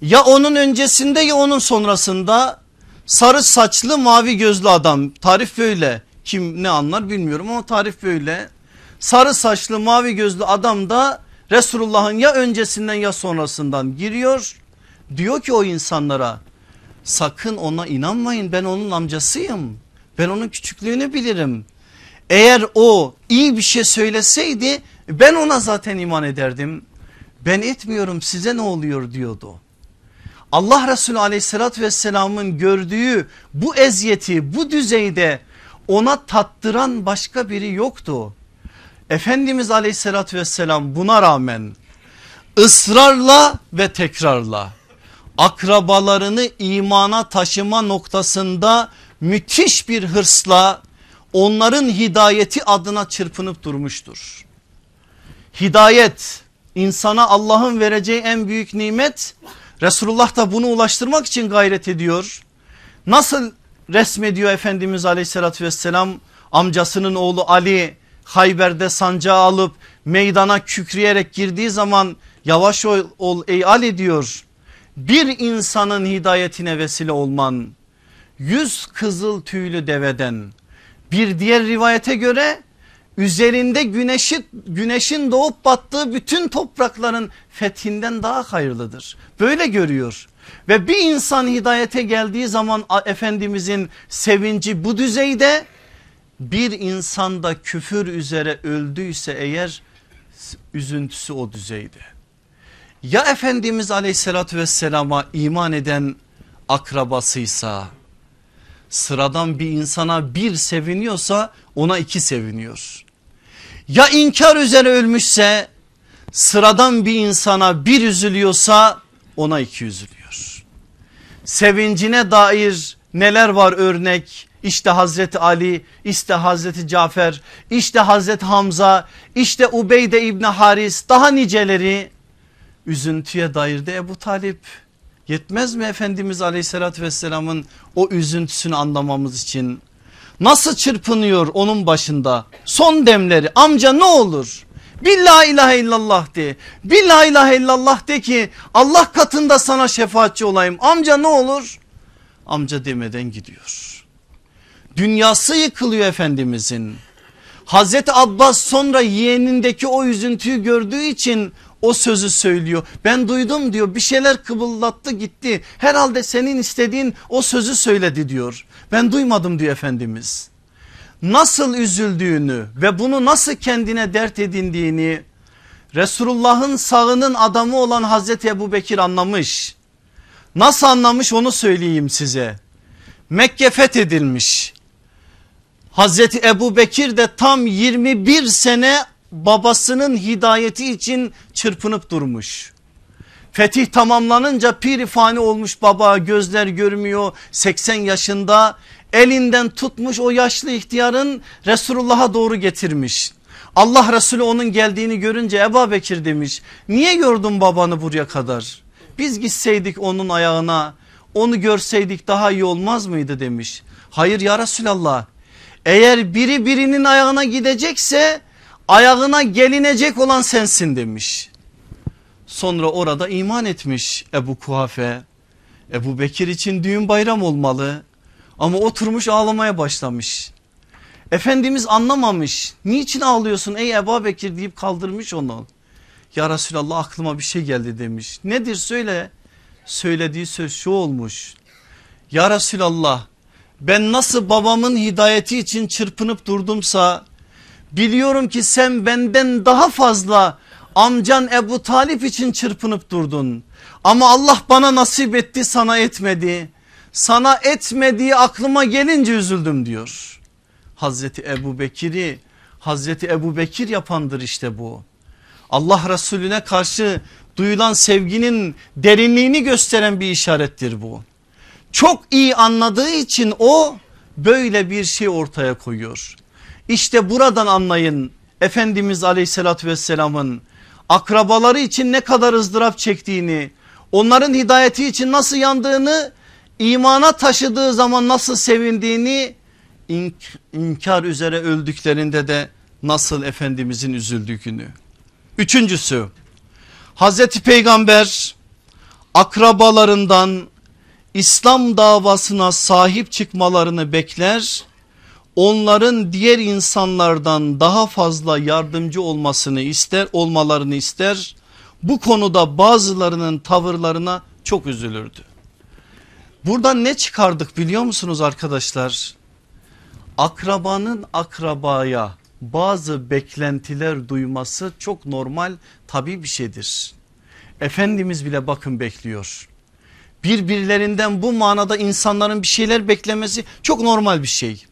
Ya onun öncesinde ya onun sonrasında sarı saçlı mavi gözlü adam tarif böyle kim ne anlar bilmiyorum ama tarif böyle. Sarı saçlı mavi gözlü adam da Resulullah'ın ya öncesinden ya sonrasından giriyor Diyor ki o insanlara sakın ona inanmayın ben onun amcasıyım. Ben onun küçüklüğünü bilirim. Eğer o iyi bir şey söyleseydi ben ona zaten iman ederdim. Ben etmiyorum size ne oluyor diyordu. Allah Resulü aleyhissalatü vesselamın gördüğü bu eziyeti bu düzeyde ona tattıran başka biri yoktu. Efendimiz aleyhissalatü vesselam buna rağmen ısrarla ve tekrarla akrabalarını imana taşıma noktasında müthiş bir hırsla onların hidayeti adına çırpınıp durmuştur. Hidayet insana Allah'ın vereceği en büyük nimet Resulullah da bunu ulaştırmak için gayret ediyor. Nasıl resmediyor Efendimiz aleyhissalatü vesselam amcasının oğlu Ali Hayber'de sancağı alıp meydana kükreyerek girdiği zaman yavaş ol, ol ey Ali diyor bir insanın hidayetine vesile olman yüz kızıl tüylü deveden bir diğer rivayete göre üzerinde güneşi, güneşin doğup battığı bütün toprakların fethinden daha hayırlıdır. Böyle görüyor ve bir insan hidayete geldiği zaman Efendimizin sevinci bu düzeyde bir insanda küfür üzere öldüyse eğer üzüntüsü o düzeyde. Ya Efendimiz aleyhissalatü vesselama iman eden akrabasıysa sıradan bir insana bir seviniyorsa ona iki seviniyor. Ya inkar üzere ölmüşse sıradan bir insana bir üzülüyorsa ona iki üzülüyor. Sevincine dair neler var örnek işte Hazreti Ali işte Hazreti Cafer işte Hazreti Hamza işte Ubeyde İbni Haris daha niceleri üzüntüye dair de Ebu Talip. Yetmez mi Efendimiz aleyhissalatü vesselamın o üzüntüsünü anlamamız için? Nasıl çırpınıyor onun başında? Son demleri amca ne olur? Bir la ilahe illallah de. Bir la ilahe illallah de ki Allah katında sana şefaatçi olayım. Amca ne olur? Amca demeden gidiyor. Dünyası yıkılıyor Efendimizin. Hazreti Abbas sonra yeğenindeki o üzüntüyü gördüğü için o sözü söylüyor. Ben duydum diyor bir şeyler kıvıllattı gitti. Herhalde senin istediğin o sözü söyledi diyor. Ben duymadım diyor Efendimiz. Nasıl üzüldüğünü ve bunu nasıl kendine dert edindiğini Resulullah'ın sağının adamı olan Hazreti Ebu Bekir anlamış. Nasıl anlamış onu söyleyeyim size. Mekke fethedilmiş. Hazreti Ebu Bekir de tam 21 sene babasının hidayeti için çırpınıp durmuş. Fetih tamamlanınca pirifani olmuş baba gözler görmüyor 80 yaşında elinden tutmuş o yaşlı ihtiyarın Resulullah'a doğru getirmiş. Allah Resulü onun geldiğini görünce Ebu Bekir demiş niye gördün babanı buraya kadar biz gitseydik onun ayağına onu görseydik daha iyi olmaz mıydı demiş. Hayır ya Resulallah eğer biri birinin ayağına gidecekse ayağına gelinecek olan sensin demiş. Sonra orada iman etmiş Ebu Kuhafe. Ebu Bekir için düğün bayram olmalı ama oturmuş ağlamaya başlamış. Efendimiz anlamamış niçin ağlıyorsun ey Ebu Bekir deyip kaldırmış onu. Ya Resulallah aklıma bir şey geldi demiş. Nedir söyle. Söylediği söz şu olmuş. Ya Resulallah ben nasıl babamın hidayeti için çırpınıp durdumsa biliyorum ki sen benden daha fazla amcan Ebu Talip için çırpınıp durdun. Ama Allah bana nasip etti sana etmedi. Sana etmediği aklıma gelince üzüldüm diyor. Hazreti Ebu Bekir'i Hazreti Ebu Bekir yapandır işte bu. Allah Resulüne karşı duyulan sevginin derinliğini gösteren bir işarettir bu. Çok iyi anladığı için o böyle bir şey ortaya koyuyor. İşte buradan anlayın Efendimiz aleyhissalatü vesselamın akrabaları için ne kadar ızdırap çektiğini onların hidayeti için nasıl yandığını imana taşıdığı zaman nasıl sevindiğini ink inkar üzere öldüklerinde de nasıl Efendimizin üzüldüğünü. Üçüncüsü Hazreti Peygamber akrabalarından İslam davasına sahip çıkmalarını bekler onların diğer insanlardan daha fazla yardımcı olmasını ister olmalarını ister bu konuda bazılarının tavırlarına çok üzülürdü. Buradan ne çıkardık biliyor musunuz arkadaşlar? Akrabanın akrabaya bazı beklentiler duyması çok normal tabi bir şeydir. Efendimiz bile bakın bekliyor. Birbirlerinden bu manada insanların bir şeyler beklemesi çok normal bir şey.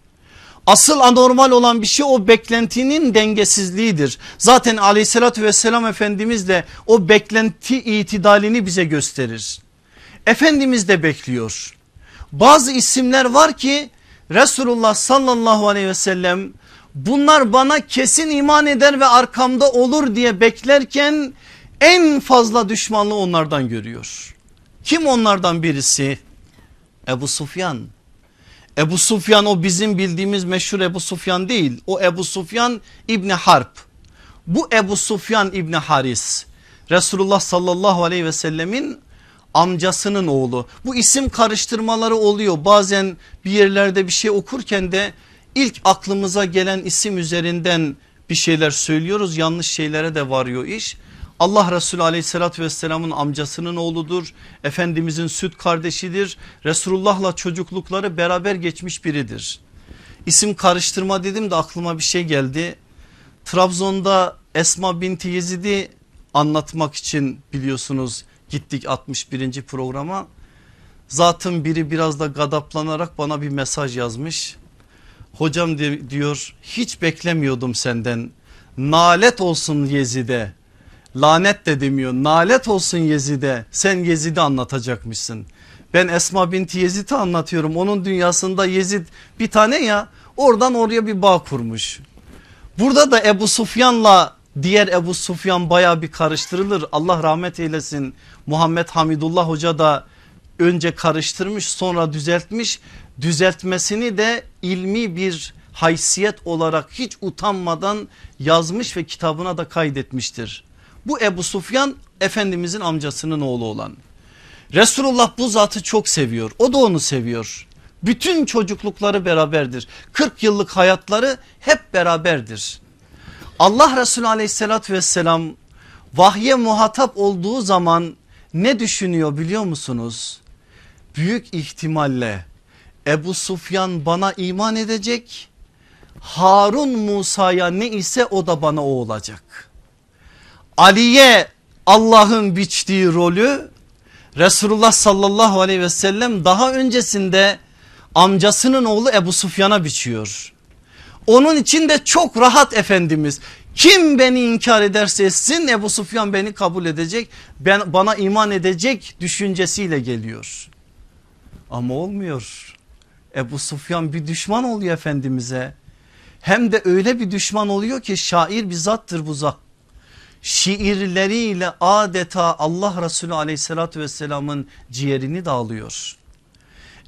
Asıl anormal olan bir şey o beklentinin dengesizliğidir. Zaten aleyhissalatü vesselam Efendimiz de o beklenti itidalini bize gösterir. Efendimiz de bekliyor. Bazı isimler var ki Resulullah sallallahu aleyhi ve sellem bunlar bana kesin iman eder ve arkamda olur diye beklerken en fazla düşmanlığı onlardan görüyor. Kim onlardan birisi? Ebu Sufyan. Ebu Sufyan o bizim bildiğimiz meşhur Ebu Sufyan değil. O Ebu Sufyan İbni Harp. Bu Ebu Sufyan İbni Haris Resulullah sallallahu aleyhi ve sellemin amcasının oğlu. Bu isim karıştırmaları oluyor. Bazen bir yerlerde bir şey okurken de ilk aklımıza gelen isim üzerinden bir şeyler söylüyoruz. Yanlış şeylere de varıyor iş. Allah Resulü aleyhissalatü vesselamın amcasının oğludur. Efendimizin süt kardeşidir. Resulullah'la çocuklukları beraber geçmiş biridir. İsim karıştırma dedim de aklıma bir şey geldi. Trabzon'da Esma binti Yezid'i anlatmak için biliyorsunuz gittik 61. programa. Zatın biri biraz da gadaplanarak bana bir mesaj yazmış. Hocam diyor hiç beklemiyordum senden. Nalet olsun Yezid'e lanet de demiyor nalet olsun Yezid'e sen Yezid'i anlatacakmışsın. Ben Esma binti Yezid'i anlatıyorum. Onun dünyasında Yezid bir tane ya oradan oraya bir bağ kurmuş. Burada da Ebu Sufyan'la diğer Ebu Sufyan baya bir karıştırılır. Allah rahmet eylesin. Muhammed Hamidullah Hoca da önce karıştırmış sonra düzeltmiş. Düzeltmesini de ilmi bir haysiyet olarak hiç utanmadan yazmış ve kitabına da kaydetmiştir. Bu Ebu Sufyan Efendimizin amcasının oğlu olan. Resulullah bu zatı çok seviyor o da onu seviyor. Bütün çocuklukları beraberdir. 40 yıllık hayatları hep beraberdir. Allah Resulü aleyhissalatü vesselam vahye muhatap olduğu zaman ne düşünüyor biliyor musunuz? Büyük ihtimalle Ebu Sufyan bana iman edecek. Harun Musa'ya ne ise o da bana o olacak. Ali'ye Allah'ın biçtiği rolü Resulullah sallallahu aleyhi ve sellem daha öncesinde amcasının oğlu Ebu Sufyan'a biçiyor. Onun için de çok rahat Efendimiz. Kim beni inkar ederse etsin Ebu Sufyan beni kabul edecek ben, bana iman edecek düşüncesiyle geliyor. Ama olmuyor. Ebu Sufyan bir düşman oluyor Efendimiz'e. Hem de öyle bir düşman oluyor ki şair bir zattır bu zat. Şiirleriyle adeta Allah Resulü aleyhissalatü vesselamın ciğerini dağılıyor.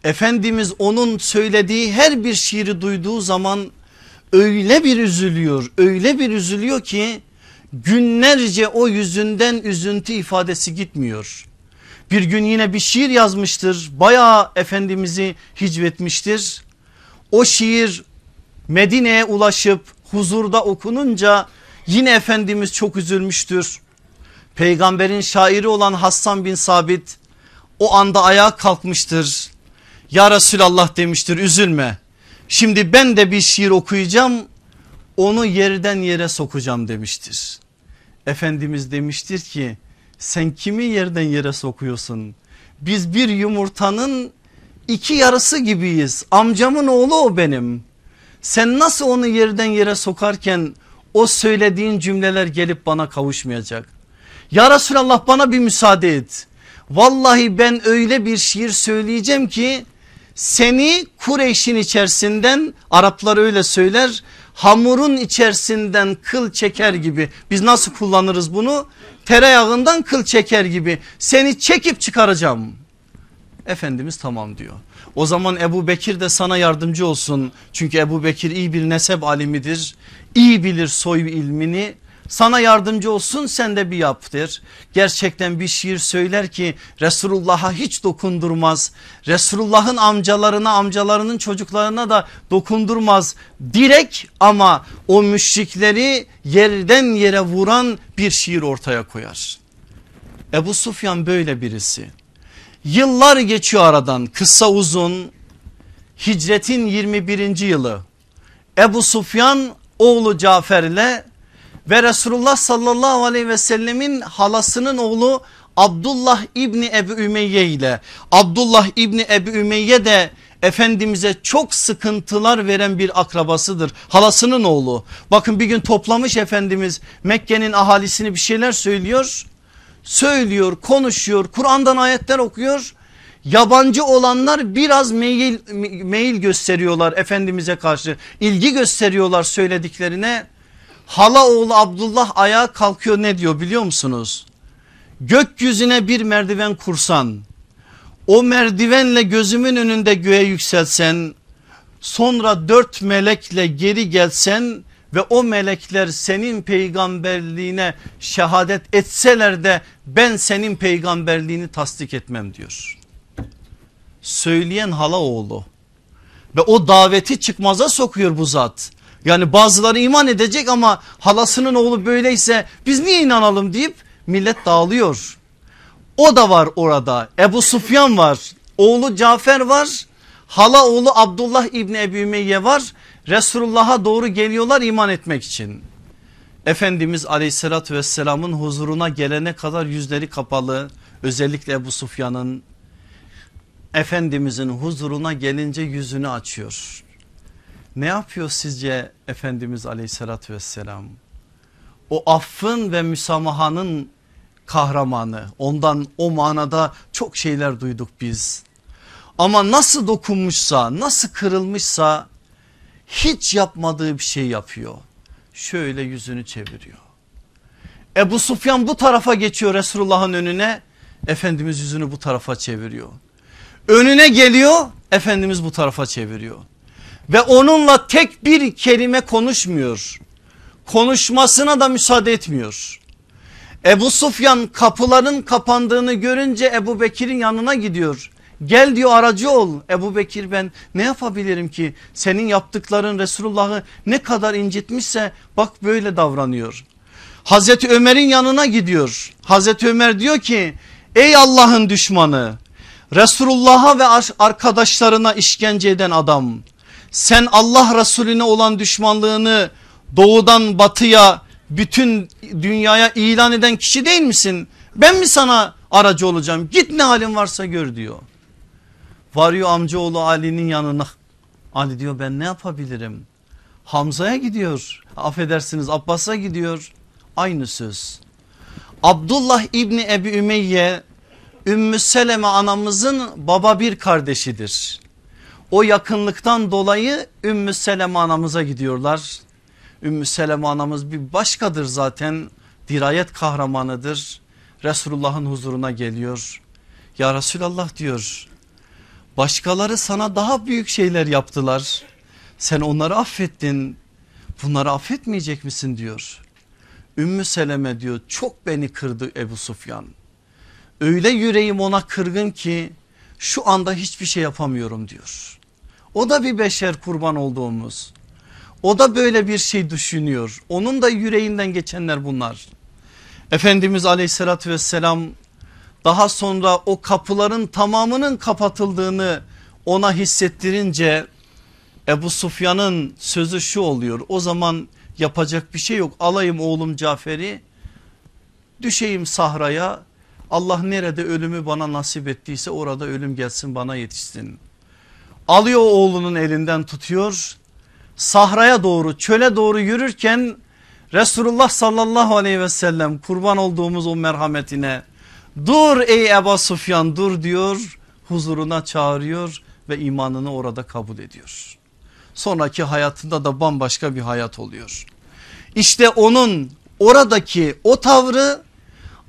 Efendimiz onun söylediği her bir şiiri duyduğu zaman öyle bir üzülüyor öyle bir üzülüyor ki günlerce o yüzünden üzüntü ifadesi gitmiyor. Bir gün yine bir şiir yazmıştır bayağı Efendimiz'i hicvetmiştir. O şiir Medine'ye ulaşıp huzurda okununca yine Efendimiz çok üzülmüştür. Peygamberin şairi olan Hassan bin Sabit o anda ayağa kalkmıştır. Ya Resulallah demiştir üzülme. Şimdi ben de bir şiir okuyacağım onu yerden yere sokacağım demiştir. Efendimiz demiştir ki sen kimi yerden yere sokuyorsun? Biz bir yumurtanın iki yarısı gibiyiz. Amcamın oğlu o benim. Sen nasıl onu yerden yere sokarken o söylediğin cümleler gelip bana kavuşmayacak. Ya Resulallah bana bir müsaade et. Vallahi ben öyle bir şiir söyleyeceğim ki seni Kureyş'in içerisinden Araplar öyle söyler hamurun içerisinden kıl çeker gibi biz nasıl kullanırız bunu tereyağından kıl çeker gibi seni çekip çıkaracağım. Efendimiz tamam diyor. O zaman Ebu Bekir de sana yardımcı olsun. Çünkü Ebu Bekir iyi bir nesep alimidir. İyi bilir soy ilmini. Sana yardımcı olsun sen de bir yap der. Gerçekten bir şiir söyler ki Resulullah'a hiç dokundurmaz. Resulullah'ın amcalarına amcalarının çocuklarına da dokundurmaz. Direkt ama o müşrikleri yerden yere vuran bir şiir ortaya koyar. Ebu Sufyan böyle birisi. Yıllar geçiyor aradan kısa uzun hicretin 21. yılı Ebu Sufyan oğlu Cafer ile ve Resulullah sallallahu aleyhi ve sellemin halasının oğlu Abdullah İbni Ebu Ümeyye ile Abdullah İbni Ebu Ümeyye de Efendimiz'e çok sıkıntılar veren bir akrabasıdır. Halasının oğlu. Bakın bir gün toplamış Efendimiz Mekke'nin ahalisini bir şeyler söylüyor. Söylüyor, konuşuyor, Kur'an'dan ayetler okuyor. Yabancı olanlar biraz meyil, meyil gösteriyorlar Efendimiz'e karşı. ilgi gösteriyorlar söylediklerine. Hala oğlu Abdullah ayağa kalkıyor ne diyor biliyor musunuz? Gökyüzüne bir merdiven kursan o merdivenle gözümün önünde göğe yükselsen sonra dört melekle geri gelsen ve o melekler senin peygamberliğine şehadet etseler de ben senin peygamberliğini tasdik etmem diyor. Söyleyen hala oğlu ve o daveti çıkmaza sokuyor bu zat. Yani bazıları iman edecek ama halasının oğlu böyleyse biz niye inanalım deyip millet dağılıyor. O da var orada Ebu Sufyan var oğlu Cafer var hala oğlu Abdullah İbni Ebu Ümeyye var Resulullah'a doğru geliyorlar iman etmek için. Efendimiz aleyhissalatü vesselamın huzuruna gelene kadar yüzleri kapalı özellikle Ebu Sufyan'ın Efendimizin huzuruna gelince yüzünü açıyor. Ne yapıyor sizce Efendimiz aleyhissalatü vesselam? O affın ve müsamahanın kahramanı ondan o manada çok şeyler duyduk biz. Ama nasıl dokunmuşsa nasıl kırılmışsa hiç yapmadığı bir şey yapıyor. Şöyle yüzünü çeviriyor. Ebu Sufyan bu tarafa geçiyor Resulullah'ın önüne. Efendimiz yüzünü bu tarafa çeviriyor. Önüne geliyor Efendimiz bu tarafa çeviriyor. Ve onunla tek bir kelime konuşmuyor. Konuşmasına da müsaade etmiyor. Ebu Sufyan kapıların kapandığını görünce Ebu Bekir'in yanına gidiyor. Gel diyor aracı ol Ebu Bekir ben ne yapabilirim ki senin yaptıkların Resulullah'ı ne kadar incitmişse bak böyle davranıyor. Hazreti Ömer'in yanına gidiyor. Hazreti Ömer diyor ki ey Allah'ın düşmanı Resulullah'a ve arkadaşlarına işkence eden adam sen Allah Resulüne olan düşmanlığını doğudan batıya bütün dünyaya ilan eden kişi değil misin? Ben mi sana aracı olacağım git ne halin varsa gör diyor. Varıyor amcaoğlu Ali'nin yanına. Ali diyor ben ne yapabilirim? Hamza'ya gidiyor. Affedersiniz Abbas'a gidiyor. Aynı söz. Abdullah İbni Ebi Ümeyye Ümmü Seleme anamızın baba bir kardeşidir. O yakınlıktan dolayı Ümmü Seleme anamıza gidiyorlar. Ümmü Seleme anamız bir başkadır zaten dirayet kahramanıdır. Resulullah'ın huzuruna geliyor. Ya Resulallah diyor başkaları sana daha büyük şeyler yaptılar. Sen onları affettin bunları affetmeyecek misin diyor. Ümmü Seleme diyor çok beni kırdı Ebu Sufyan. Öyle yüreğim ona kırgın ki şu anda hiçbir şey yapamıyorum diyor. O da bir beşer kurban olduğumuz. O da böyle bir şey düşünüyor. Onun da yüreğinden geçenler bunlar. Efendimiz aleyhissalatü vesselam daha sonra o kapıların tamamının kapatıldığını ona hissettirince Ebu Sufyan'ın sözü şu oluyor. O zaman yapacak bir şey yok. Alayım oğlum Cafer'i düşeyim sahraya Allah nerede ölümü bana nasip ettiyse orada ölüm gelsin bana yetişsin. Alıyor oğlunun elinden tutuyor sahraya doğru çöle doğru yürürken Resulullah sallallahu aleyhi ve sellem kurban olduğumuz o merhametine dur ey Ebu Sufyan dur diyor huzuruna çağırıyor ve imanını orada kabul ediyor. Sonraki hayatında da bambaşka bir hayat oluyor. İşte onun oradaki o tavrı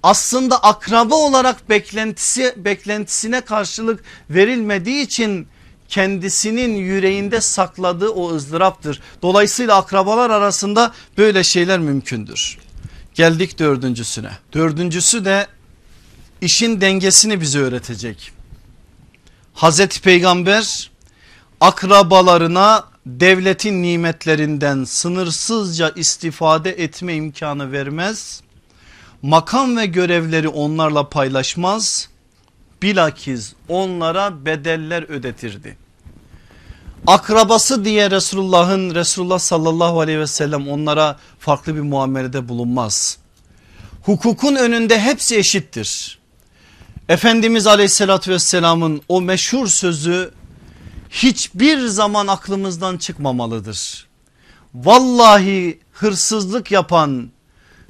aslında akraba olarak beklentisi beklentisine karşılık verilmediği için kendisinin yüreğinde sakladığı o ızdıraptır. Dolayısıyla akrabalar arasında böyle şeyler mümkündür. Geldik dördüncüsüne. Dördüncüsü de işin dengesini bize öğretecek. Hazreti Peygamber akrabalarına devletin nimetlerinden sınırsızca istifade etme imkanı vermez. Makam ve görevleri onlarla paylaşmaz bilakis onlara bedeller ödetirdi. Akrabası diye Resulullah'ın Resulullah sallallahu aleyhi ve sellem onlara farklı bir muamelede bulunmaz. Hukukun önünde hepsi eşittir. Efendimiz aleyhissalatü vesselamın o meşhur sözü hiçbir zaman aklımızdan çıkmamalıdır. Vallahi hırsızlık yapan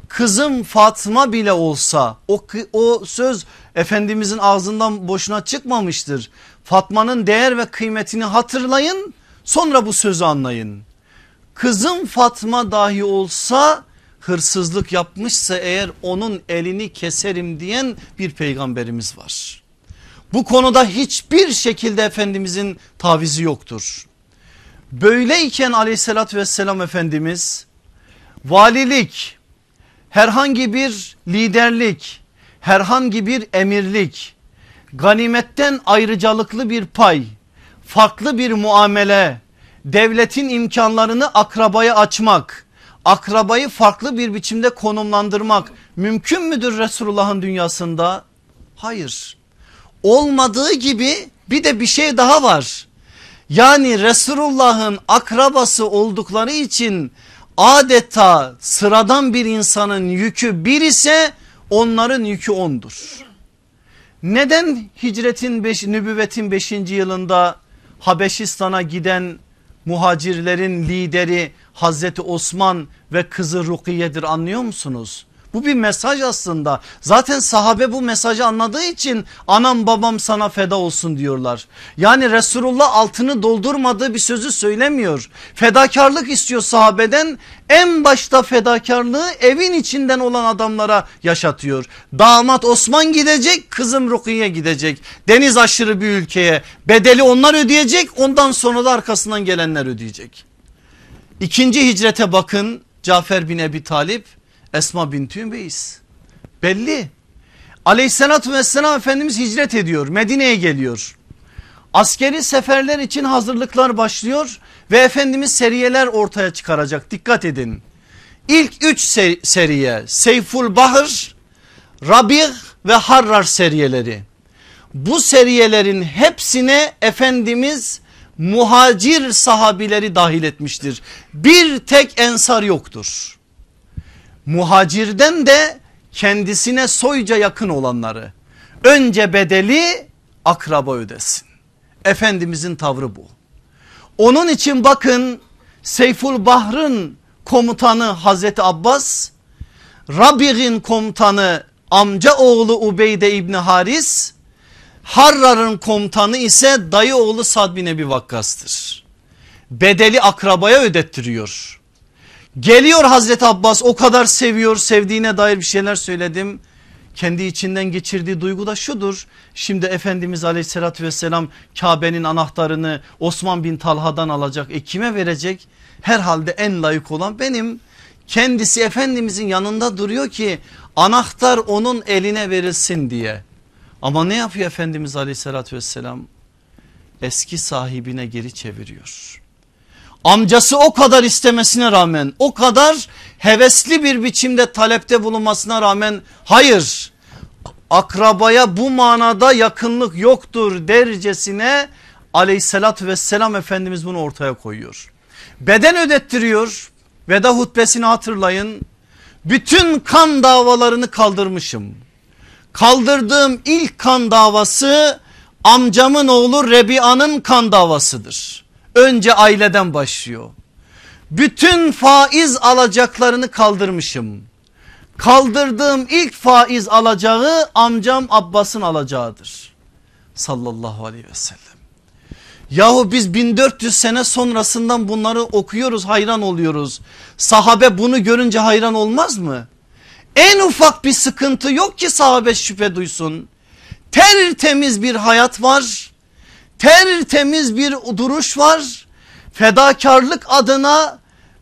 kızım Fatma bile olsa o, o söz Efendimizin ağzından boşuna çıkmamıştır. Fatma'nın değer ve kıymetini hatırlayın sonra bu sözü anlayın. Kızım Fatma dahi olsa hırsızlık yapmışsa eğer onun elini keserim diyen bir peygamberimiz var. Bu konuda hiçbir şekilde Efendimizin tavizi yoktur. Böyleyken aleyhissalatü vesselam Efendimiz valilik herhangi bir liderlik herhangi bir emirlik ganimetten ayrıcalıklı bir pay farklı bir muamele devletin imkanlarını akrabaya açmak akrabayı farklı bir biçimde konumlandırmak mümkün müdür Resulullah'ın dünyasında? Hayır olmadığı gibi bir de bir şey daha var. Yani Resulullah'ın akrabası oldukları için adeta sıradan bir insanın yükü bir ise onların yükü ondur. Neden hicretin beş, nübüvvetin 5. yılında Habeşistan'a giden muhacirlerin lideri Hazreti Osman ve kızı Rukiye'dir anlıyor musunuz? Bu bir mesaj aslında. Zaten sahabe bu mesajı anladığı için anam babam sana feda olsun diyorlar. Yani Resulullah altını doldurmadığı bir sözü söylemiyor. Fedakarlık istiyor sahabeden. En başta fedakarlığı evin içinden olan adamlara yaşatıyor. Damat Osman gidecek kızım Rukiye gidecek. Deniz aşırı bir ülkeye bedeli onlar ödeyecek ondan sonra da arkasından gelenler ödeyecek. İkinci hicrete bakın Cafer bin Ebi Talip Esma bin Ümeyiz. Belli. Aleyhissalatü vesselam Efendimiz hicret ediyor Medine'ye geliyor. Askeri seferler için hazırlıklar başlıyor ve Efendimiz seriyeler ortaya çıkaracak dikkat edin. İlk üç seriye Seyful Bahır, Rabih ve Harrar seriyeleri. Bu seriyelerin hepsine Efendimiz muhacir sahabileri dahil etmiştir. Bir tek ensar yoktur. Muhacirden de kendisine soyca yakın olanları önce bedeli akraba ödesin. Efendimizin tavrı bu. Onun için bakın Seyful Bahr'ın komutanı Hazreti Abbas, Rabig'in komutanı amca oğlu Ubeyde İbni Haris, Harrar'ın komutanı ise dayı oğlu Sad bin Ebi Vakkas'tır. Bedeli akrabaya ödettiriyor. Geliyor Hazreti Abbas o kadar seviyor sevdiğine dair bir şeyler söyledim. Kendi içinden geçirdiği duygu da şudur. Şimdi Efendimiz aleyhissalatü vesselam Kabe'nin anahtarını Osman bin Talha'dan alacak. E kime verecek? Herhalde en layık olan benim. Kendisi Efendimizin yanında duruyor ki anahtar onun eline verilsin diye. Ama ne yapıyor Efendimiz aleyhissalatü vesselam? Eski sahibine geri çeviriyor. Amcası o kadar istemesine rağmen o kadar hevesli bir biçimde talepte bulunmasına rağmen hayır akrabaya bu manada yakınlık yoktur dercesine aleyhissalatü vesselam Efendimiz bunu ortaya koyuyor. Beden ödettiriyor veda hutbesini hatırlayın bütün kan davalarını kaldırmışım kaldırdığım ilk kan davası amcamın oğlu Rebia'nın kan davasıdır. Önce aileden başlıyor. Bütün faiz alacaklarını kaldırmışım. Kaldırdığım ilk faiz alacağı amcam Abbas'ın alacağıdır. Sallallahu aleyhi ve sellem. Yahu biz 1400 sene sonrasından bunları okuyoruz hayran oluyoruz. Sahabe bunu görünce hayran olmaz mı? En ufak bir sıkıntı yok ki sahabe şüphe duysun. Tertemiz bir hayat var. Tertemiz bir duruş var. Fedakarlık adına,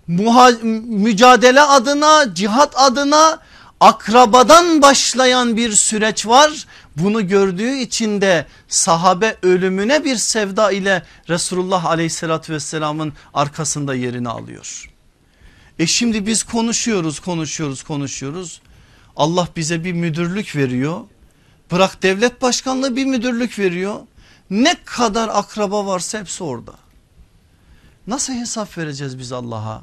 mücadele adına, cihat adına akrabadan başlayan bir süreç var. Bunu gördüğü için de sahabe ölümüne bir sevda ile Resulullah aleyhissalatü vesselamın arkasında yerini alıyor. E şimdi biz konuşuyoruz konuşuyoruz konuşuyoruz. Allah bize bir müdürlük veriyor. Bırak devlet başkanlığı bir müdürlük veriyor. Ne kadar akraba varsa hepsi orada. Nasıl hesap vereceğiz biz Allah'a?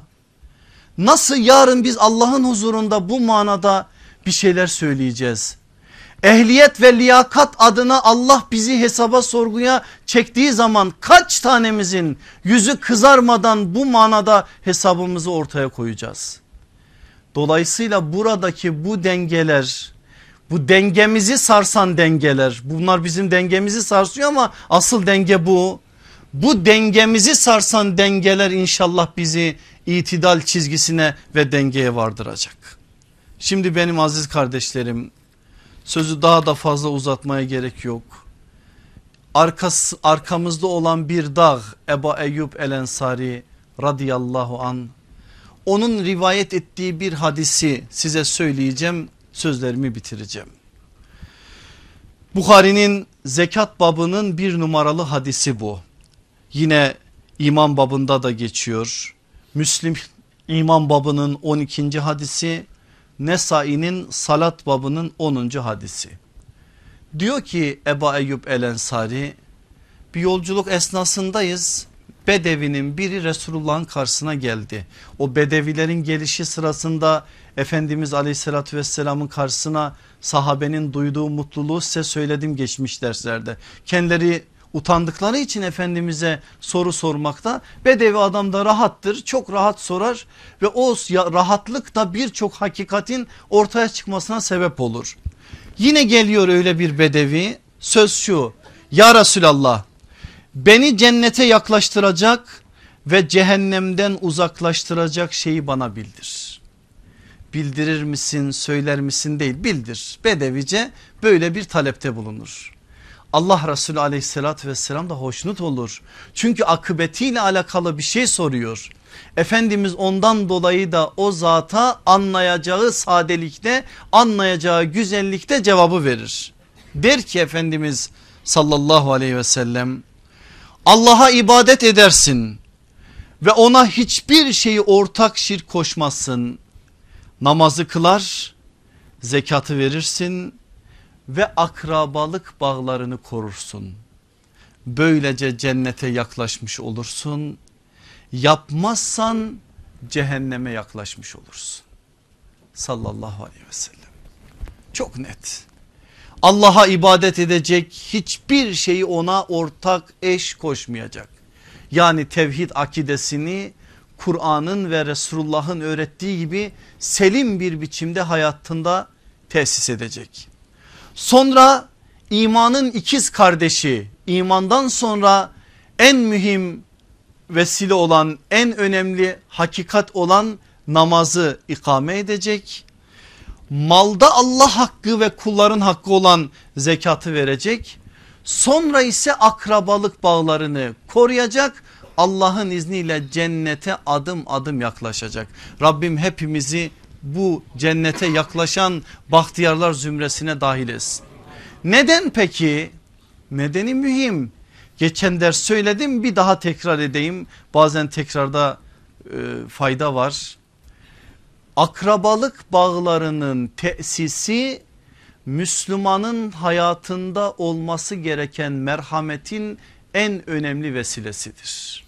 Nasıl yarın biz Allah'ın huzurunda bu manada bir şeyler söyleyeceğiz? Ehliyet ve liyakat adına Allah bizi hesaba sorguya çektiği zaman kaç tanemizin yüzü kızarmadan bu manada hesabımızı ortaya koyacağız? Dolayısıyla buradaki bu dengeler bu dengemizi sarsan dengeler bunlar bizim dengemizi sarsıyor ama asıl denge bu. Bu dengemizi sarsan dengeler inşallah bizi itidal çizgisine ve dengeye vardıracak. Şimdi benim aziz kardeşlerim sözü daha da fazla uzatmaya gerek yok. Arkası, arkamızda olan bir dağ Eba Eyyub El Ensari radıyallahu an onun rivayet ettiği bir hadisi size söyleyeceğim sözlerimi bitireceğim. Bukhari'nin zekat babının bir numaralı hadisi bu. Yine iman babında da geçiyor. Müslim iman babının 12. hadisi Nesai'nin salat babının 10. hadisi. Diyor ki Eba Eyyub El Ensari bir yolculuk esnasındayız Bedevinin biri Resulullah'ın karşısına geldi. O bedevilerin gelişi sırasında Efendimiz aleyhissalatü vesselamın karşısına sahabenin duyduğu mutluluğu size söyledim geçmiş derslerde. Kendileri Utandıkları için Efendimiz'e soru sormakta Bedevi adam da rahattır çok rahat sorar ve o rahatlık da birçok hakikatin ortaya çıkmasına sebep olur. Yine geliyor öyle bir Bedevi söz şu ya Resulallah beni cennete yaklaştıracak ve cehennemden uzaklaştıracak şeyi bana bildir. Bildirir misin söyler misin değil bildir. Bedevice böyle bir talepte bulunur. Allah Resulü aleyhissalatü vesselam da hoşnut olur. Çünkü akıbetiyle alakalı bir şey soruyor. Efendimiz ondan dolayı da o zata anlayacağı sadelikte anlayacağı güzellikte cevabı verir. Der ki Efendimiz sallallahu aleyhi ve sellem Allah'a ibadet edersin ve ona hiçbir şeyi ortak şirk koşmazsın. Namazı kılar, zekatı verirsin ve akrabalık bağlarını korursun. Böylece cennete yaklaşmış olursun. Yapmazsan cehenneme yaklaşmış olursun. Sallallahu aleyhi ve sellem. Çok net. Allah'a ibadet edecek hiçbir şeyi ona ortak eş koşmayacak. Yani tevhid akidesini Kur'an'ın ve Resulullah'ın öğrettiği gibi selim bir biçimde hayatında tesis edecek. Sonra imanın ikiz kardeşi imandan sonra en mühim vesile olan en önemli hakikat olan namazı ikame edecek. Malda Allah hakkı ve kulların hakkı olan zekatı verecek. Sonra ise akrabalık bağlarını koruyacak. Allah'ın izniyle cennete adım adım yaklaşacak. Rabbim hepimizi bu cennete yaklaşan bahtiyarlar zümresine dahil etsin. Neden peki? Nedeni mühim. Geçen ders söyledim bir daha tekrar edeyim. Bazen tekrarda e, fayda var. Akrabalık bağlarının tesisi Müslümanın hayatında olması gereken merhametin en önemli vesilesidir.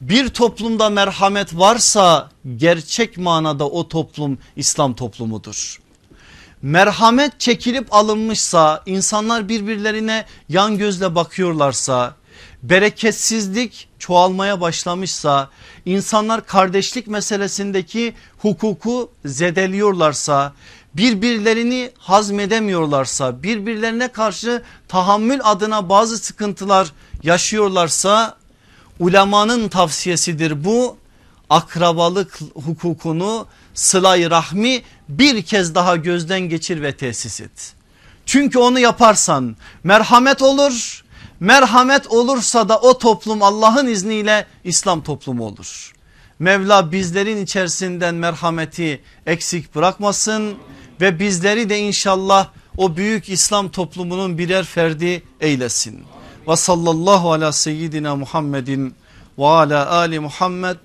Bir toplumda merhamet varsa gerçek manada o toplum İslam toplumudur. Merhamet çekilip alınmışsa insanlar birbirlerine yan gözle bakıyorlarsa bereketsizlik çoğalmaya başlamışsa insanlar kardeşlik meselesindeki hukuku zedeliyorlarsa birbirlerini hazmedemiyorlarsa birbirlerine karşı tahammül adına bazı sıkıntılar yaşıyorlarsa ulemanın tavsiyesidir bu akrabalık hukukunu sılay rahmi bir kez daha gözden geçir ve tesis et. Çünkü onu yaparsan merhamet olur merhamet olursa da o toplum Allah'ın izniyle İslam toplumu olur. Mevla bizlerin içerisinden merhameti eksik bırakmasın ve bizleri de inşallah o büyük İslam toplumunun birer ferdi eylesin. Ve sallallahu ala seyyidina Muhammedin ve ala ali Muhammed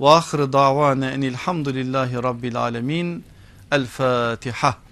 ve ahir davana enilhamdülillahi rabbil alemin. El Fatiha.